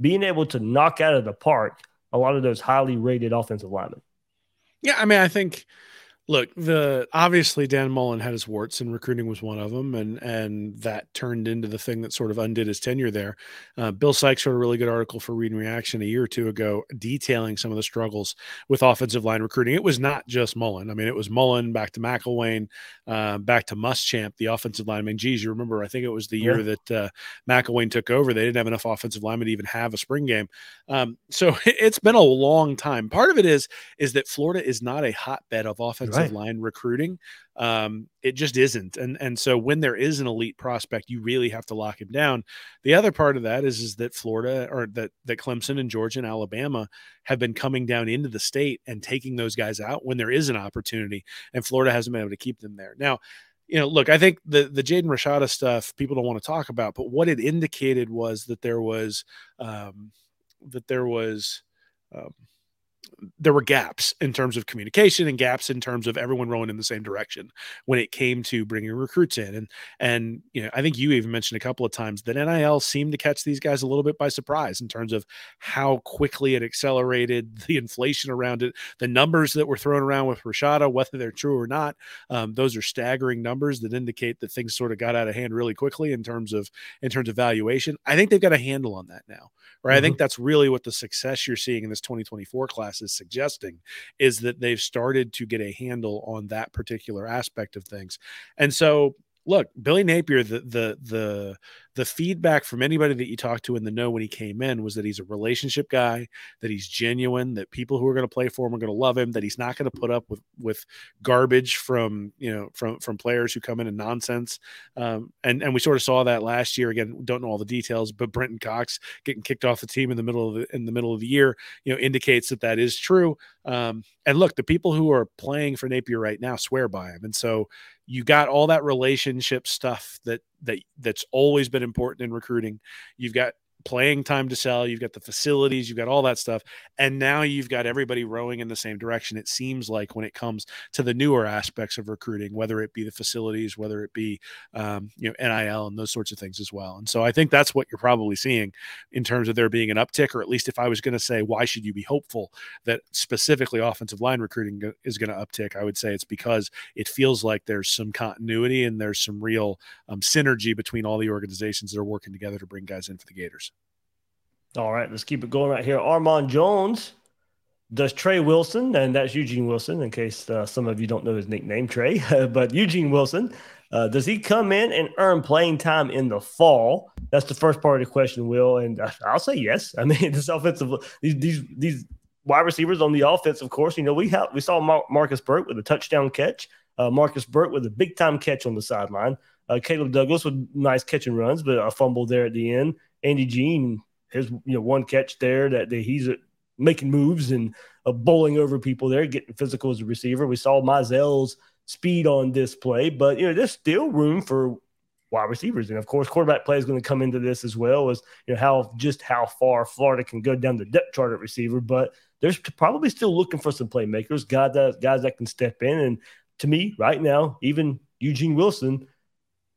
[SPEAKER 2] being able to knock out of the park a lot of those highly rated offensive linemen.
[SPEAKER 3] Yeah, I mean, I think – Look, the obviously Dan Mullen had his warts, and recruiting was one of them, and and that turned into the thing that sort of undid his tenure there. Uh, Bill Sykes wrote a really good article for Read and Reaction a year or two ago, detailing some of the struggles with offensive line recruiting. It was not just Mullen. I mean, it was Mullen back to McElwain, uh, back to Muschamp, the offensive line. I mean, geez, you remember? I think it was the year yeah. that uh, McElwain took over. They didn't have enough offensive linemen to even have a spring game. Um, so [laughs] it's been a long time. Part of it is is that Florida is not a hotbed of offensive right. line recruiting. Um, it just isn't. And and so when there is an elite prospect, you really have to lock him down. The other part of that is is that Florida or that that Clemson and Georgia and Alabama have been coming down into the state and taking those guys out when there is an opportunity, and Florida hasn't been able to keep them there. Now, you know, look, I think the the Jaden Rashada stuff people don't want to talk about, but what it indicated was that there was um, that there was um, there were gaps in terms of communication and gaps in terms of everyone rowing in the same direction when it came to bringing recruits in. And and you know I think you even mentioned a couple of times that NIL seemed to catch these guys a little bit by surprise in terms of how quickly it accelerated [laughs] the inflation around it the numbers that were thrown around with Rashada whether they're true or not. Um, those are staggering numbers that indicate that things sort of got out of hand really quickly in terms of in terms of valuation. I think they've got a handle on that now right? Mm-hmm. I think that's really what the success you're seeing in this 2024 class is suggesting is that they've started to get a handle on that particular aspect of things. And so look, Billy Napier, the the the the feedback from anybody that you talked to in the know when he came in was that he's a relationship guy, that he's genuine, that people who are going to play for him are going to love him, that he's not going to put up with with garbage from you know from from players who come in and nonsense. Um, and and we sort of saw that last year. Again, don't know all the details, but Brenton Cox getting kicked off the team in the middle of the in the middle of the year, you know, indicates that that is true. Um, and look, the people who are playing for Napier right now swear by him, and so you got all that relationship stuff that that that's always been important in recruiting. You've got playing time to sell, you've got the facilities, you've got all that stuff. And now you've got everybody rowing in the same direction. It seems like when it comes to the newer aspects of recruiting, whether it be the facilities, whether it be, um, you know, NIL and those sorts of things as well. And so I think that's what you're probably seeing in terms of there being an uptick, or at least if I was going to say, why should you be hopeful that specifically offensive line recruiting is going to uptick? I would say it's because it feels like there's some continuity and there's some real um, synergy between all the organizations that are working together to bring guys in for the Gators.
[SPEAKER 2] All right, let's keep it going right here. Armand Jones does Trey Wilson, and that's Eugene Wilson, in case uh, some of you don't know his nickname, Trey, [laughs] but Eugene Wilson. Uh, does he come in and earn playing time in the fall? That's the first part of the question, Will, and I'll say yes. [laughs] I mean, this offensive these these, these wide receivers on the offense, of course. You know, we have we saw Mar- Marcus Burke with a touchdown catch, uh, Marcus Burke with a big time catch on the sideline, uh, Caleb Douglas with nice catch and runs, but a fumble there at the end. Andy Jean his you know one catch there that, that he's uh, making moves and uh, bowling over people there, getting physical as a receiver. We saw Mizell's speed on display, but you know there's still room for wide receivers, and of course quarterback play is going to come into this as well as you know how just how far Florida can go down the depth chart at receiver, but there's probably still looking for some playmakers, guys that guys that can step in. And to me, right now, even Eugene Wilson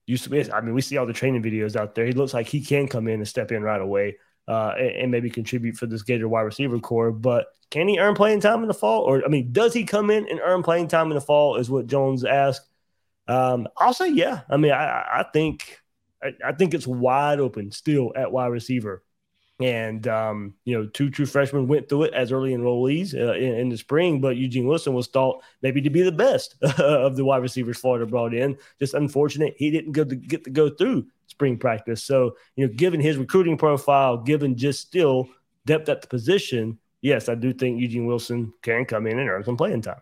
[SPEAKER 2] used to be. I mean, we see all the training videos out there. He looks like he can come in and step in right away uh, and, maybe contribute for this Gator wide receiver core. But can he earn playing time in the fall? Or, I mean, does he come in and earn playing time in the fall, is what Jones asked. Um, I'll say, yeah. I mean, I, I think. I, I think it's wide open still at wide receiver. And, um, you know, two true freshmen went through it as early enrollees uh, in, in, the spring, but Eugene Wilson was thought maybe to be the best [laughs] of the wide receivers Florida brought in. Just unfortunate he didn't go to get to go through spring practice. So, you know, given his recruiting profile, given just still depth at the position, yes, I do think Eugene Wilson can come in and earn some playing time.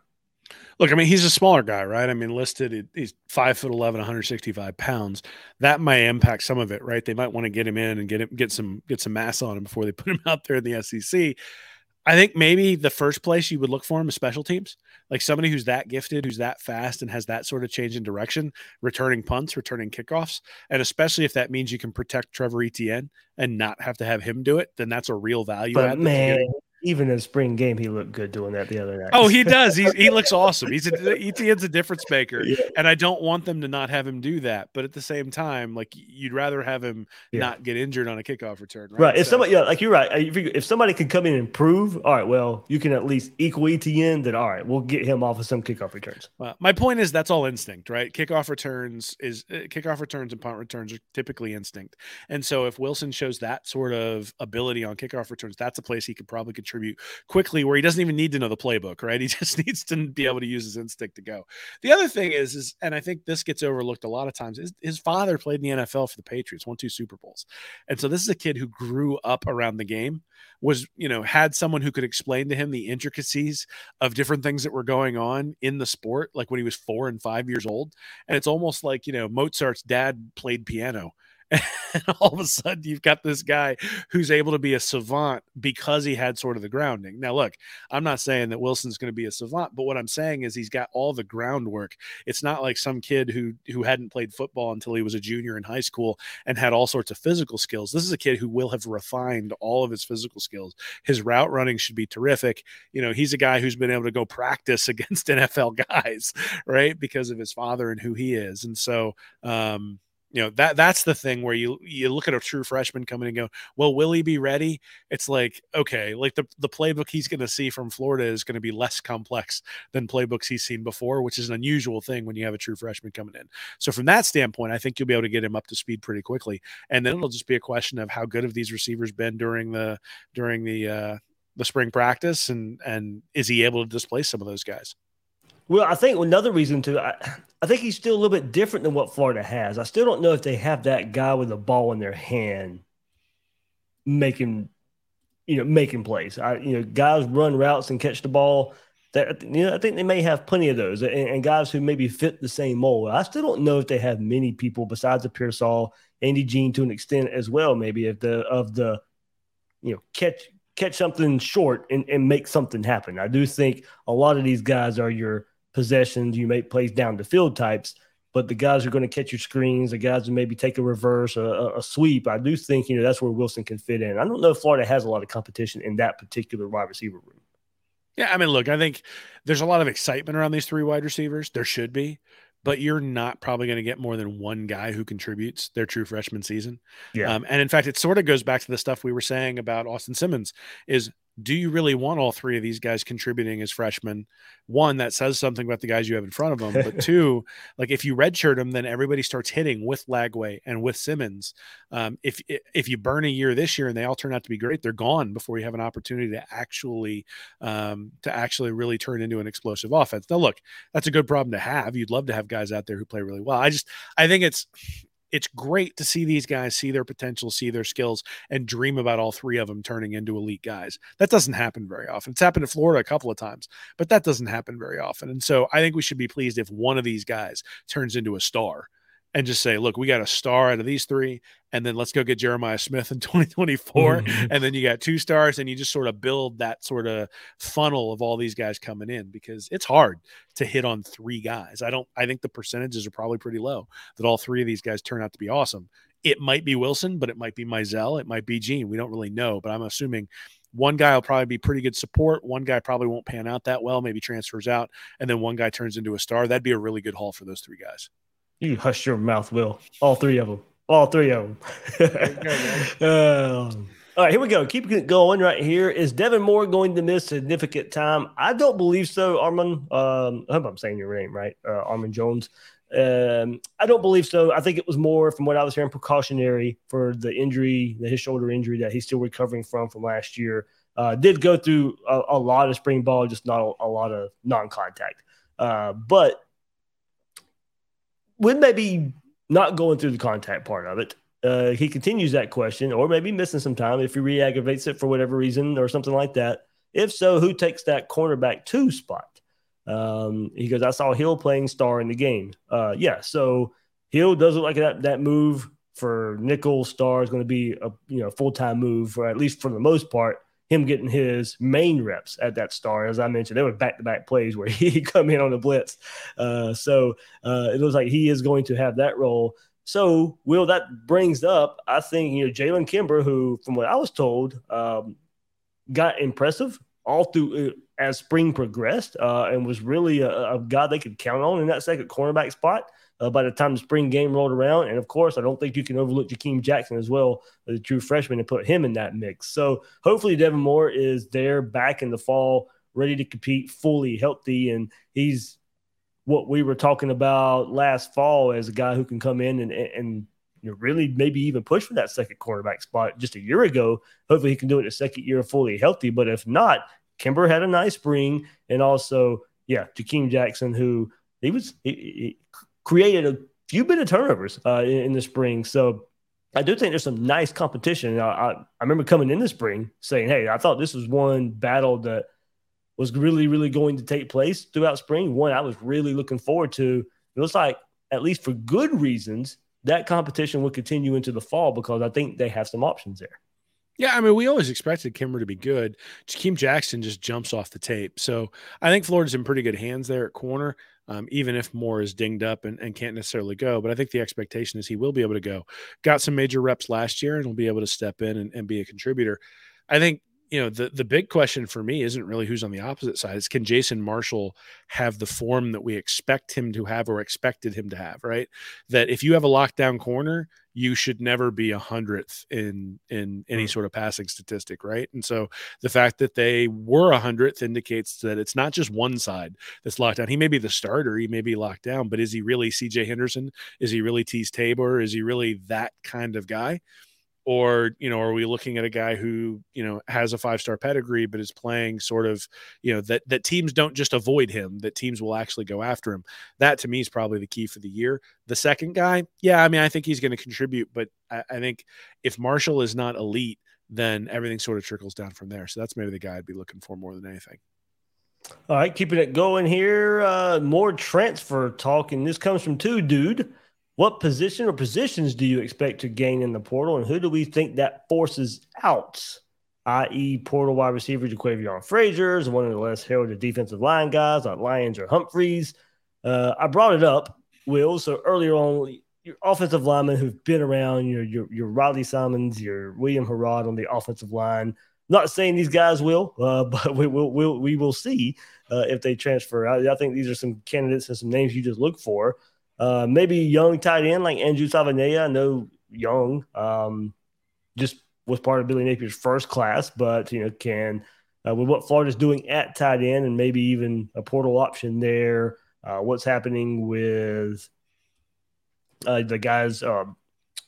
[SPEAKER 3] Look, I mean, he's a smaller guy, right? I mean, listed, he's five foot 11, 165 pounds. That might impact some of it, right? They might want to get him in and get him, get some, get some mass on him before they put him [laughs] out there in the SEC. I think maybe the first place you would look for him is special teams, like somebody who's that gifted, who's that fast, and has that sort of change in direction, returning punts, returning kickoffs, and especially if that means you can protect Trevor Etienne and not have to have him do it, then that's a real value.
[SPEAKER 2] But man, even in spring game, he looked good doing that the other night.
[SPEAKER 3] Oh, he [laughs] does. He, he looks awesome. He's a, Etienne's a difference maker, yeah. and I don't want them to not have him do that. But at the same time, like you'd rather have him yeah. not get injured on a kickoff return, right?
[SPEAKER 2] Right. If so, somebody, yeah, like you're right. If, if somebody can come in and prove, all right, well, you can at least equal Etienne. Then all right, we'll get him off of some kickoff returns.
[SPEAKER 3] Well, my point is that's all instinct, right? Kickoff returns is uh, kickoff returns and punt returns are typically instinct, and so if Wilson shows that sort of ability on kickoff returns, that's a place he could probably contribute quickly where he doesn't even need to know the playbook, right? [laughs] He just needs to be able to use his instinct to go. The other thing is, is and I think this gets overlooked a lot of times, is his father played in the NFL for the Patriots, won two Super Bowls. And so this is a kid who grew up around the game, was, you know, had someone who could explain to him the intricacies of different things that were going on in the sport, like when he was four and five years old. And it's almost like, you know, Mozart's dad played piano [laughs] And all of a sudden, you've got this guy who's able to be a savant because he had sort of the grounding. Now, look, I'm not saying that Wilson's going to be a savant, but what I'm saying is he's got all the groundwork. It's not like some kid who who hadn't played football until he was a junior in high school and had all sorts of physical skills. This is a kid who will have refined all of his physical skills. His route running should be terrific. You know, he's a guy who's been able to go practice [laughs] against NFL guys, right? Because of his father and who he is. And so, um, you know that that's the thing where you you look at a true freshman coming and go well will he be ready? It's like okay like the, the playbook he's going to see from florida is going to be less complex than playbooks he's seen before which is an unusual thing when you have a true freshman coming in. So from that standpoint i think you'll be able to get him up to speed pretty quickly. And then it'll just be a question of how good have these receivers been during the during the uh the spring practice and and is he able to displace some of those guys
[SPEAKER 2] well, I think another reason too, I, I think he's still a little bit different than what Florida has. I still don't know if they have that guy with the ball in their hand making, you know, making plays. I, you know, guys run routes and catch the ball. That you know, I think they may have plenty of those, and, and guys who maybe fit the same mold. I still don't know if they have many people besides the Pearsall, Andy Jean to an extent as well. Maybe if the of the, you know, catch catch something short and, and make something happen. I do think a lot of these guys are your possessions, you make plays down the field types. But the guys who are going to catch your screens, the guys who maybe take a reverse, a, a, sweep, I do think you know that's where Wilson can fit in. I don't know if Florida has a lot of competition in that particular wide receiver room.
[SPEAKER 3] Yeah, I mean, look, I think there's a lot of excitement around these three wide receivers. There should be, but you're not probably going to get more than one guy who contributes their true freshman season. Yeah. Um, and in fact, it sort of goes back to the stuff we were saying about Austin Simmons is do you really want all three of these guys contributing as freshmen? One, that says something about the guys you have in front of them. But [laughs] two, like if you redshirt them, then everybody starts hitting with Lagway and with Simmons. Um, if if you burn a year this year and they all turn out to be great, they're gone before you have an opportunity to actually um, to actually really turn into an explosive offense. Now, look, that's a good problem to have. You'd love to have guys out there who play really well. I just I think it's it's great to see these guys see their potential, see their skills, and dream about all three of them turning into elite guys. That doesn't happen very often. It's happened in Florida a couple of times, but that doesn't happen very often. And so I think we should be pleased if one of these guys turns into a star and just say, look, we got a star out of these three, and then let's go get Jeremiah Smith in [laughs] 2024. Mm-hmm. And then you got two stars, and you just sort of build that sort of funnel of all these guys coming in because it's hard to hit on three guys. I don't, I think the percentages are probably pretty low that all three of these guys turn out to be awesome. It might be Wilson, but it might be Mizell, it might be Gene. We don't really know, but I'm assuming one guy will probably be pretty good support. One guy probably won't pan out that well, maybe transfers out, and then one guy turns into a star. That'd be a really good haul for those three guys.
[SPEAKER 2] You hush your mouth, Will. All three of them. All three of them. [laughs] um, all right, here we go. Keep it going right here. Is Devin Moore going to miss significant time? I don't believe so, Armand. Um, I hope I'm saying your name right, uh, Armand Jones. Um, I don't believe so. I think it was more, from what I was hearing, precautionary for the injury, the his shoulder injury that he's still recovering from from last year. Uh, did go through a, a, lot of spring ball, just not a, a lot of non-contact. Uh, but with maybe not going through the contact part of it, uh, he continues that question, or maybe missing some time if he re-aggravates it for whatever reason or something like that. If so, who takes that cornerback two spot? Um, he goes, I saw Hill playing star in the game. Uh, yeah, so Hill does look like that that move for nickel star is going to be a you know full time move, or at least for the most part him getting his main reps at that star. As I mentioned, there were back to back plays where [laughs] he come in on the blitz. Uh, so uh, it looks like he is going to have that role. So, Will, that brings up, I think, you know, Jalen Kimber, who, from what I was told, um, got impressive all through uh, as spring progressed uh, and was really a, a guy they could count on in that second cornerback spot uh, by the time the spring game rolled around. And of course, I don't think you can overlook Ja'Keem Jackson as well, the true freshman, and put him in that mix. So hopefully, Devin Moore is there back in the fall, ready to compete, fully healthy, and he's what we were talking about last fall as a guy who can come in and and you know, really maybe even push for that second quarterback spot just a year ago. Hopefully, he can do it in the second year fully healthy. But if not, Kimber had a nice spring, and also, yeah, Ja'Keem Jackson, who he was he, he created a few bit of turnovers uh, in, in, the spring. So I do think there's some nice competition. I, I, I remember coming in the spring saying, "Hey, I thought this was one battle that was really, really going to take place throughout spring. One I was really looking forward to. It looks like, at least for good reasons, that competition will continue into the fall because I think they have some options there.
[SPEAKER 3] Yeah, I mean, we always expected Kimber to be good. Ja'Keem Jackson just jumps off the tape. So I think Florida's in pretty good hands there at corner, um, even if Moore is dinged up and, and, can't necessarily go. But I think the expectation is he will be able to go. Got some major reps last year and will be able to step in and, and be a contributor. I think you know the the big question for me isn't really who's on the opposite side. It's can jason marshall have the form that we expect him to have or expected him to have right? That if you have a lockdown corner you should never be a hundredth in in any hmm. sort of passing statistic right? And so the fact that they were a hundredth indicates that it's not just one side that's locked down. He may be the starter he may be locked down but is he really cj henderson? Is he really teez tabor? Is he really that kind of guy or you know are we looking at a guy who you know has a five star pedigree but is playing sort of you know that that teams don't just avoid him that teams will actually go after him. That to me is probably the key for the year. The second guy yeah i mean i think he's going to contribute but I, I, think if marshall is not elite then everything sort of trickles down from there. So that's maybe the guy i'd be looking for more than anything.
[SPEAKER 2] All right keeping it going here uh more transfer talk and this comes from two dude what position or positions do you expect to gain in the portal, and who do we think that forces out? I.e., portal wide receiver Ja'Quavion Fraziars is one of the less heralded defensive line guys like Lyons or Humphreys. Uh, I brought it up, Will. So earlier on, your offensive linemen who've been around, your your, your Riley Simons, your William Harrod on the offensive line. Not saying these guys will, uh, [laughs] but we will we'll, we will see uh, if they transfer. I, I, think these are some candidates and some names you just look for. Uh, maybe young tight end like Andrew Savanea. I know young, um, just was part of Billy Napier's first class, but you know can uh, with what Florida's doing at tight end and maybe even a portal option there. Uh, what's happening with uh, the guys? Um,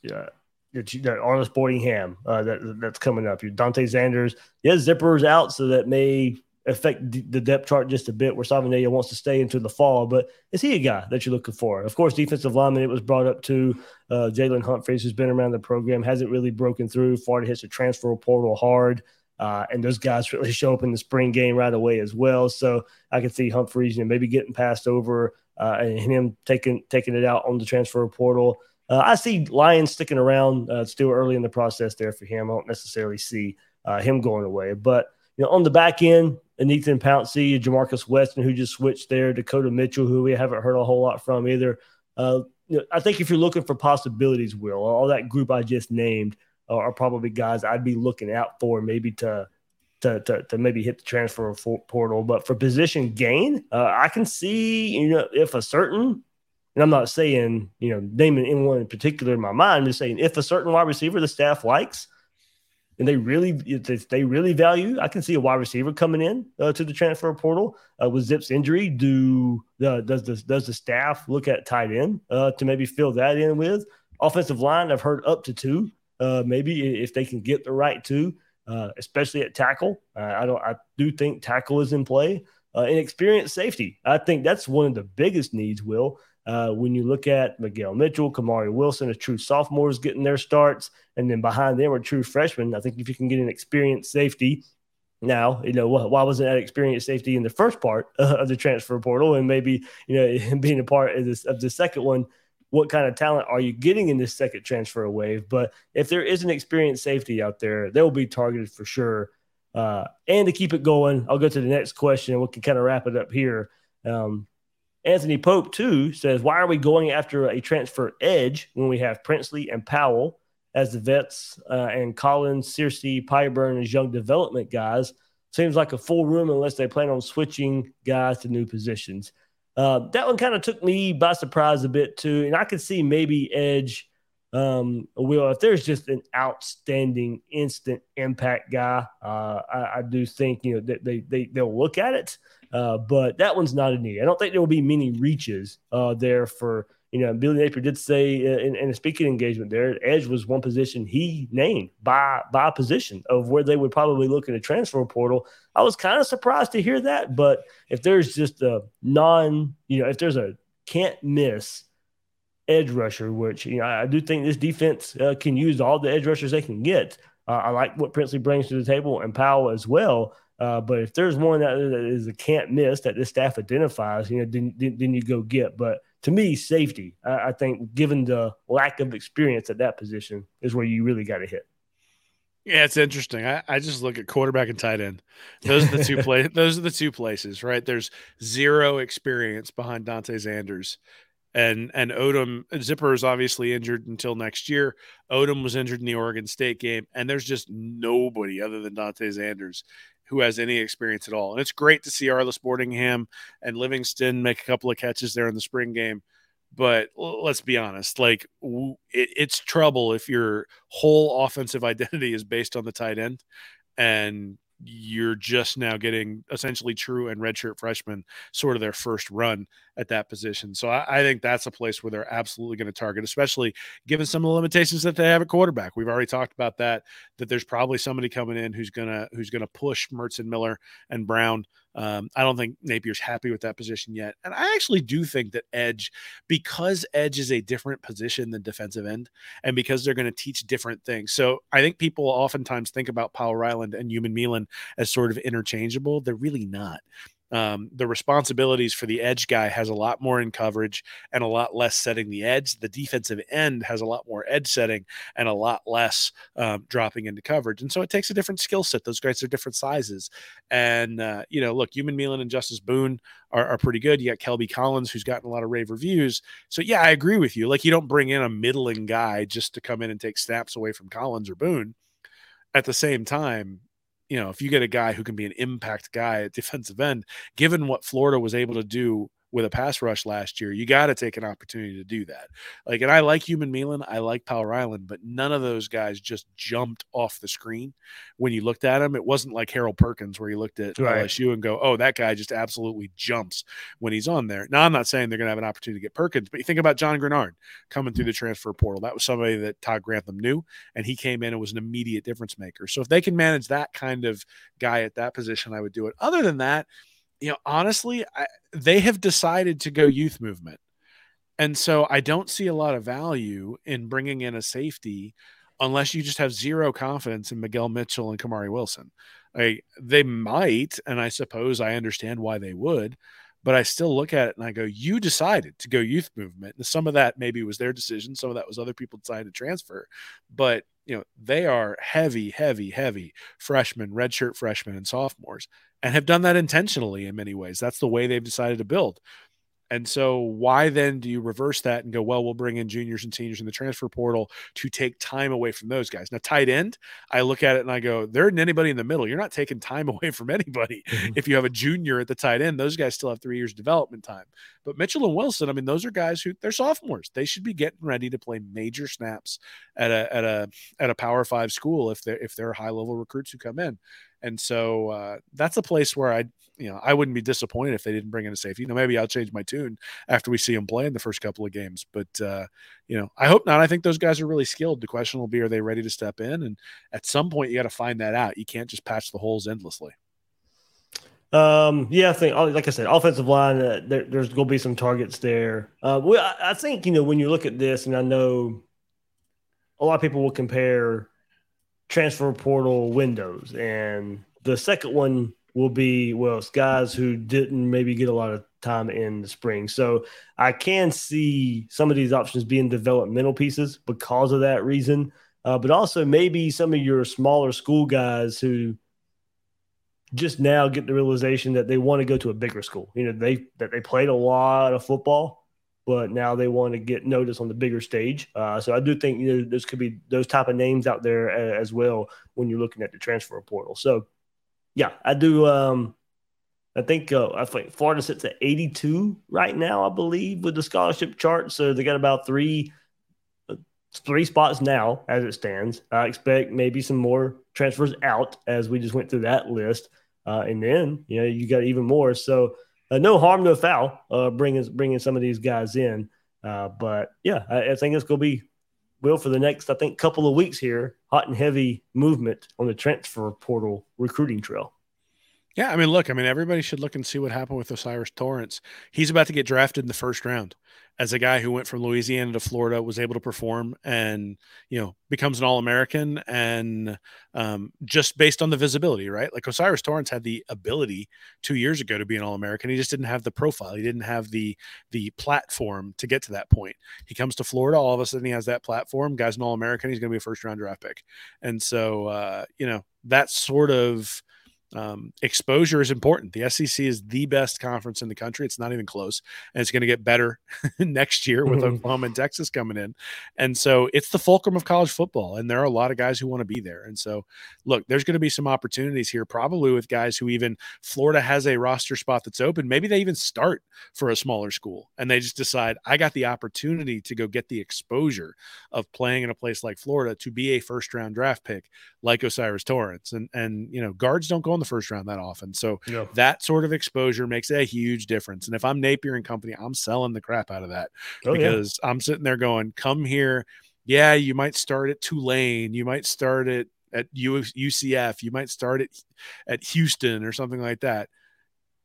[SPEAKER 2] yeah, Arlis Boardingham uh, that that's coming up. Your Dante Zanders, yeah, Zippers out, so that may affect the depth chart just a bit where Savanea wants to stay into the fall. But is he a guy that you're looking for? Of course, defensive lineman, it was brought up to uh, Jalen Humphreys, who's been around the program, hasn't really broken through. Florida hits the transfer portal hard. Uh, and those guys [laughs] really show up in the spring game right away as well. So I can see Humphreys, you know, maybe getting passed over uh, and him taking taking it out on the transfer portal. Uh, I see Lyons sticking around uh, still early in the process there for him. I don't necessarily see uh, him going away, but you know, on the back end, Ethan Pouncey, Jamarcus Weston, who just switched there, Dakota Mitchell, who we haven't heard a whole lot from either. Uh, you know, I think if you're looking for possibilities, Will, all that group I just named are, are probably guys I'd be looking out for, maybe to to, to, to maybe hit the transfer portal. But for position gain, uh, I can see, you know, if a certain, and I'm not saying, you know, naming anyone in particular in my mind, I'm just saying if a certain wide receiver the staff likes, and they really they really value. I can see a wide receiver coming in uh, to the transfer portal uh, with Zip's injury. Do uh, does the does the staff look at tight end uh, to maybe fill that in with offensive line? I've heard up to two, uh, maybe if they can get the right two, uh, especially at tackle. I don't. I do think tackle is in play. Uh, and experienced safety. I think that's one of the biggest needs. Will uh, when you look at Miguel Mitchell, Kamari Wilson, as true sophomores getting their starts, and then behind them are true freshmen. I think if you can get an experienced safety, now you know why wasn't that experienced safety in the first part [laughs] of the transfer portal, and maybe you know [laughs] being a part of this of the second one. What kind of talent are you getting in this second transfer wave? But if there is an experienced safety out there, they will be targeted for sure. Uh, and to keep it going, I'll go to the next question. And we can kind of wrap it up here. Um, Anthony Pope, too, says, Why are we going after a transfer edge when we have Princely and Powell as the vets uh, and Collins, Searcy, Pyburn as young development guys? Seems like a full room unless they plan on switching guys to new positions. Uh, that one kind of took me by surprise a bit, too. And I could see maybe edge. Um, will if there's just an outstanding instant impact guy, uh, I, I do think you know that they, they they'll look at it. Uh, but that one's not a need. I don't think there will be many reaches uh, there for, you know, Billy Napier did say in, in, a speaking engagement there, edge was one position he named by by position of where they would probably look in a transfer portal. I was kind of surprised to hear that, but if there's just a non, you know, if there's a can't miss edge rusher, which you know I do think this defense uh, can use all the edge rushers they can get. Uh, I like what Princely brings to the table and Powell as well. Uh, but if there's one that, is a can't miss that this staff identifies, you know, then, then, you go get. But to me, safety, I, I think, given the lack of experience at that position, is where you really got to hit.
[SPEAKER 3] Yeah, it's interesting. I, I just look at quarterback and tight end. Those are the two [laughs] play. Those are the two places, right? There's zero experience behind Dante Zanders, and and Odom Zipper is obviously injured until next year. Odom was injured in the Oregon State game, and there's just nobody other than Dante Zanders who has any experience at all. And it's great to see Arlis Boardingham and Livingston make a couple of catches there in the spring game. But let's be honest, like it, it's trouble if your whole offensive [laughs] identity is based on the tight end and you're just now getting essentially true and redshirt freshmen sort of their first run at that position. So I, I think that's a place where they're absolutely going to target, especially given some of the limitations that they have at quarterback. We've already talked about that. That there's probably somebody coming in who's gonna who's gonna push Mertz and Miller and Brown um, I don't think Napier's happy with that position yet. And I actually do think that edge, because edge is a different position than defensive end, and because they're going to teach different things. So I think people oftentimes think about Powell Ryland and Umanmielen as sort of interchangeable. They're really not um, the responsibilities for the edge guy has a lot more in coverage and a lot less setting the edge. The defensive end has a lot more edge setting and a lot less um, dropping into coverage. And so it takes a different skill set. Those guys are different sizes. And, uh, you know, look, Umanmielen and Justus Boone are, are pretty good. You got Kelby Collins, who's gotten a lot of rave reviews. So, yeah, I agree with you. Like, you don't bring in a middling guy just to come in and take snaps away from Collins or Boone. At the same time, you know, if you get a guy who can be an impact guy at defensive end, given what Florida was able to do with a pass rush last year, you got to take an opportunity to do that. Like, and I like Umanmielen, I like Powell Ryland, but none of those guys just jumped off the screen when you looked at him. It wasn't like Harold Perkins where you looked at right. LSU and go, "Oh, that guy just absolutely jumps when he's on there." Now, I'm not saying they're going to have an opportunity to get Perkins, but you think about John Greenard coming through the transfer portal. That was somebody that Todd Grantham knew, and he came in and was an immediate difference maker. So if they can manage that kind of guy at that position, I would do it. Other than that you know, honestly, I, they have decided to go youth movement. And so I don't see a lot of value in bringing in a safety unless you just have zero confidence in Miguel Mitchell and Kamari Wilson. I, they might, and I suppose I understand why they would, but I still look at it and I go, you decided to go youth movement. And some of that maybe was their decision, some of that was other people decided to transfer. But you know, they are heavy, heavy, heavy freshmen, redshirt freshmen, and sophomores, and have done that intentionally in many ways. That's the way they've decided to build. And so, why then do you reverse that and go, well, we'll bring in juniors and seniors in the transfer portal to take time away from those guys? Now, tight end, I look at it and I go, there isn't anybody in the middle. You're not taking time [laughs] away from anybody. Mm-hmm. If you have a junior at the tight end, those guys still have three years development time. But Mitchell and Wilson, I mean, those are guys who they're sophomores. They should be getting ready to play major snaps at a at a at a Power Five school if they're if they're high level recruits who come in. And so uh, that's a place where I, you know, I wouldn't be disappointed if they didn't bring in a safety. You know, maybe I'll change my tune after we see them play in the first couple of games. But uh, you know, I hope not. I think those guys are really skilled. The question will be, are they ready to step in? And at some point, you got to find that out. You can't just patch the holes endlessly.
[SPEAKER 2] Um, yeah, I think, like I said, offensive line, uh, there, there's going to be some targets there. Uh, well, I, I think, you know, when you look at this, and I know a lot of people will compare transfer portal windows. And the second one will be, well, it's guys who didn't maybe get a lot of time in the spring. So I can see some of these options being developmental pieces because of that reason. Uh, but also maybe some of your smaller school guys who just now get the realization that they want to go to a bigger school. You know, they that they played a lot of football but now they want to get noticed on the bigger stage. Uh, so I do think you know there's could be those type of names out there as well when you're looking at the transfer portal. So yeah, I do. Um, I think uh, I think Florida sits at 82 right now, I believe, with the scholarship chart. So they got about three uh, three spots now as it stands. I expect maybe some more transfers out as we just went through that list, uh, and then you know you got even more. So uh, no harm, no foul, uh, bringing bringing some of these guys in. Uh, but yeah, I, I think it's going to be will for the next I think couple of weeks here, hot and heavy movement on the transfer portal recruiting trail.
[SPEAKER 3] Yeah, I mean, look, I mean, everybody should look and see what happened with O'Cyrus Torrence. He's about to get drafted in the first round as a guy who went from Louisiana to Florida, was able to perform and, you know, becomes an All American. And um, just based on the visibility, right? Like O'Cyrus Torrence had the ability two years ago to be an All American. He just didn't have the profile. He didn't have the the platform to get to that point. He comes to Florida, all of a sudden he has that platform. Guy's an All American. He's going to be a first round draft pick. And so, uh, you know, that sort of um, exposure is important. The SEC is the best conference in the country. It's not even close, and it's going to get better [laughs] next year with mm-hmm. Oklahoma and Texas coming in. And so it's the fulcrum of college football, and there are a lot of guys who want to be there. And so, look, there's going to be some opportunities here, probably with guys who even Florida has a roster spot that's open. Maybe they even start for a smaller school, and they just decide I got the opportunity to go get the exposure of playing in a place like Florida to be a first round draft pick like O'Cyrus Torrence. And and you know, guards don't go in the first round that often. So yeah. that sort of exposure makes a huge difference. And if I'm Napier and company, I'm selling the crap out of that oh, because yeah. I'm sitting there going, come here. Yeah, you might start at Tulane, you might start at at UCF, you might start at at Houston or something like that.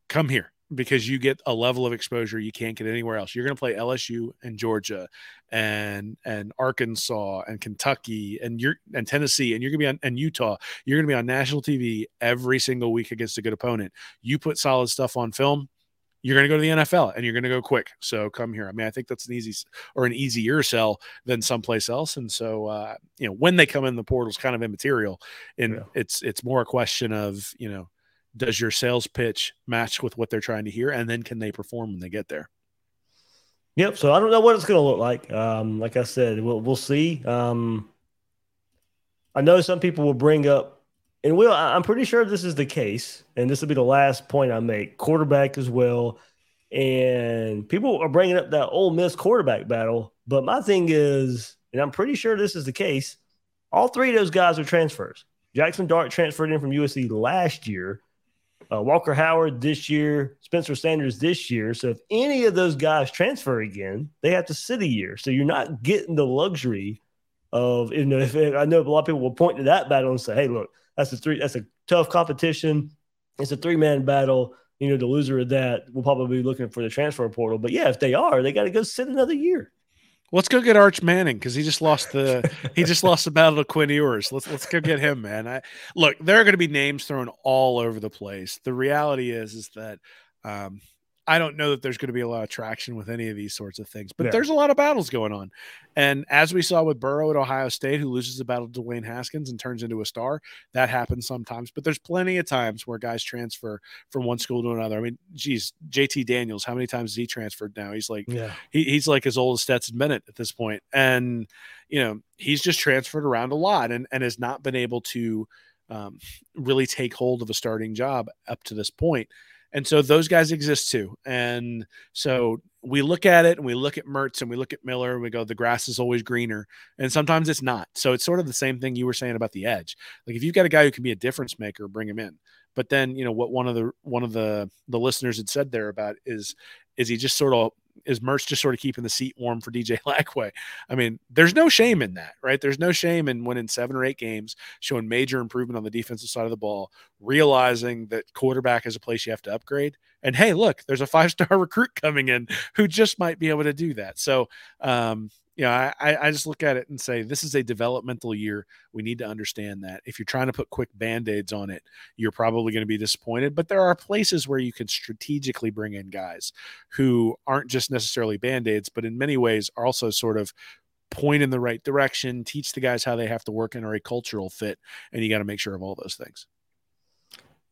[SPEAKER 3] Come here because you get a level of exposure you can't get anywhere else. You're going to play LSU and Georgia and and Arkansas and Kentucky and you're and Tennessee and you're going to be on and Utah. You're going to be on national TV every single week against a good opponent. You put solid stuff on film, you're going to go to the NFL and you're going to go quick. So come here. I mean, I think that's an easy or an easier sell than someplace else. And so, uh, you know, when they come in the portal's kind of immaterial, and yeah. it's it's more a question of you know does your sales pitch match with what they're trying to hear? And then can they perform when they get there?
[SPEAKER 2] Yep so i don't know what it's going to look like. Um, like i said we'll, we'll see. Um, i know some people will bring up and we'll i'm pretty sure this is the case and this will be the last point i make quarterback as well. And people are bringing up that Ole Miss quarterback battle but my thing is and i'm pretty sure this is the case all three of those guys are transfers. Jaxson Dart transferred in from USC last year uh, Walker Howard this year, Spencer Sanders this year. So if any of those guys transfer again, they have to sit a year. So you're not getting the luxury of you know. If I know a lot of people will point to that battle and say, "Hey, look, that's a three. That's a tough competition. It's a three man battle." You know, the loser of that will probably be looking for the transfer portal. But yeah, if they are, they got to go sit another year.
[SPEAKER 3] Let's go get Arch Manning because he just lost the he just lost the battle to Quinn Ewers. Let's let's go get him, man. I, look, there are going to be names thrown all over the place. The reality is is that um, I don't know that there's going to be a lot of traction with any of these sorts of things, but yeah. there's a lot of battles going on. And as we saw with Burrow at Ohio State, who loses the battle to Dwayne Haskins and turns into a star, that happens sometimes. But there's plenty of times where guys transfer from one school to another. I mean, geez, JT Daniels, how many times has he transferred now? He's like, yeah. he, he's like as old as Stetson Bennett at this point. And, you know, he's just transferred around a lot and, and has not been able to um, really take hold of a starting job up to this point. And so those guys exist too. And so we look at it and we look at Mertz and we look at Miller and we go, the grass is always greener. And sometimes it's not. So it's sort of the same thing you were saying about the edge. Like if you've got a guy who can be a difference maker, bring him in. But then, you know, what one of the one of the the listeners had said there about is is he just sort of is Mertz just sort of keeping the seat warm for DJ Lagway? [laughs] I mean, there's no shame in that, right? There's no shame in winning seven or eight games, showing major improvement on the defensive side of the ball, realizing that quarterback is a place you have to upgrade. And hey, look, there's a five star [laughs] recruit coming in who just might be able to do that. So, um, you know, I, I just look at it and say this is a developmental year. We need to understand that. If you're trying to put quick band aids on it, you're probably going to be disappointed. But there are places where you can strategically bring in guys who aren't just necessarily band aids, but in many ways are also sort of point in the right direction, teach the guys how they have to work and are a cultural fit. And you got to make sure of all those things.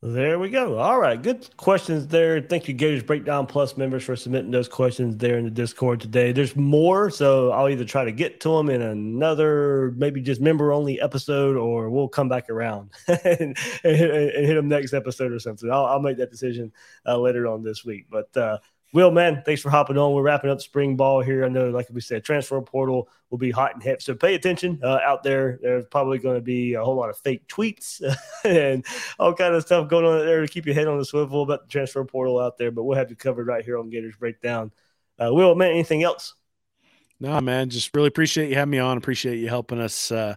[SPEAKER 2] There we go. All right. Good questions there. Thank you, Gators Breakdown Plus members, for submitting those questions there in the Discord today. There's more, so I'll either try to get to them in another, maybe just member only episode, or we'll come back around and, [laughs] and, and, hit them next episode or something. I'll, I'll make that decision uh, later on this week. But uh, Will, man, thanks for hopping on. We're wrapping up spring ball here. I know, like we said, transfer portal will be hot and hip. So pay attention uh, out there. There's probably going to be a whole lot of fake tweets [laughs] and all kind of stuff going on there to keep your head on the swivel about the transfer portal out there. But we'll have you covered right here on Gators Breakdown. Uh, Will, man, anything else?
[SPEAKER 3] No, man, just really appreciate you having me on. Appreciate you helping us. Uh,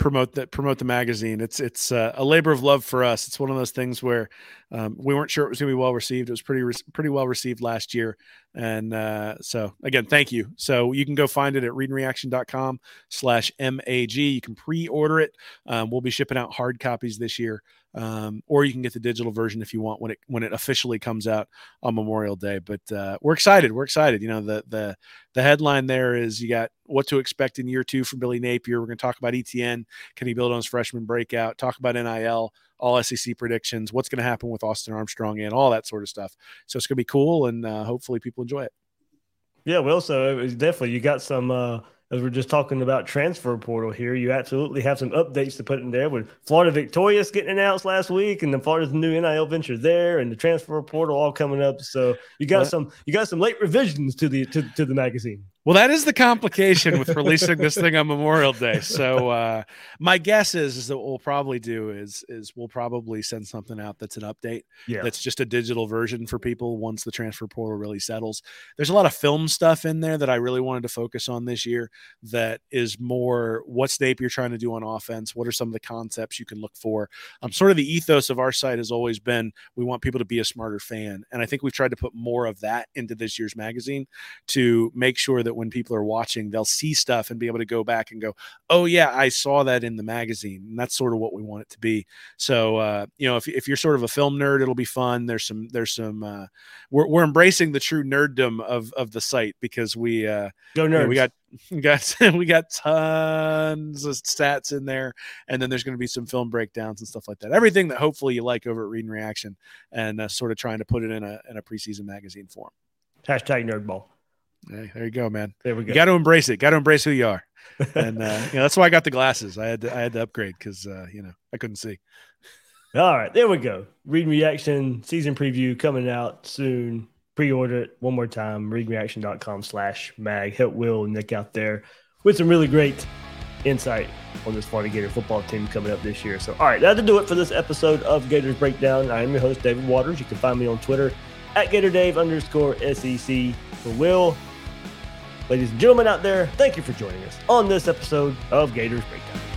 [SPEAKER 3] promote that promote the magazine. It's it's uh, a labor of love for us. It's one of those things where um, we weren't sure it was going to be well received. It was pretty re- pretty well received last year, and uh, so again, thank you. So you can go find it at readandreaction.com slash mag. You can pre-order it. Um, we'll be shipping out hard copies this year um, or you can get the digital version if you want when it when it officially comes out on Memorial Day. But uh, we're excited. We're excited. You know the the the headline there is you got what to expect in year two from Billy Napier. We're going to talk about ETN. Can he build on his freshman breakout? Talk about NIL. All SEC predictions. What's going to happen with Austin Armstrong and all that sort of stuff. So it's going to be cool, and uh, hopefully people enjoy it.
[SPEAKER 2] Yeah, well, so it was definitely you got some. Uh as we're just talking about transfer portal here, you absolutely have some updates to put in there with Florida Victorious getting announced last week, and then Florida's new NIL venture there, and the transfer portal all coming up. So you got some you got some late revisions to the to, to the magazine.
[SPEAKER 3] Well, that is the complication with releasing this thing on Memorial Day. So uh, my guess is, is that what we'll probably do is is we'll probably send something out that's an update.
[SPEAKER 2] Yeah.
[SPEAKER 3] That's just a digital version for people once the transfer portal really settles. There's a lot of film stuff in there that I really wanted to focus on this year that is more what's Napier trying to do on offense? What are some of the concepts you can look for? Um, sort of the ethos of our site has always been we want people to be a smarter fan. And I think we've tried to put more of that into this year's magazine to make sure that that when people are watching, they'll see stuff and be able to go back and go, "Oh yeah, I saw that in the magazine." And that's sort of what we want it to be. So uh, you know, if, if you're sort of a film nerd, it'll be fun. There's some there's some uh, we're we're embracing the true nerddom of of the site because we uh,
[SPEAKER 2] go nerds. You know,
[SPEAKER 3] we got [laughs] we got we got tons of stats in there and then there's going to be some film breakdowns and stuff like that everything that hopefully you like over at read and reaction and uh, sort of trying to put it in a in a preseason magazine form
[SPEAKER 2] hashtag nerdball
[SPEAKER 3] Hey, there you go, man.
[SPEAKER 2] There we go.
[SPEAKER 3] You got to embrace it. Got to embrace who you are. [laughs] And uh, you know that's why I got the glasses. I had to, I had to upgrade because uh, you know I couldn't see.
[SPEAKER 2] All right, there we go. Read reaction season preview coming out soon. Pre-order it one more time. Readreaction.com slash mag. Help Will and Nick out there with some really great insight on this Florida Gator football team coming up this year. So, all right, that'll do it for this episode of Gators Breakdown. I am your host, David Waters. You can find me on Twitter at GatorDave underscore SEC. For Will, Ladies and gentlemen out there, thank you for joining us on this episode of Gators Breakdown.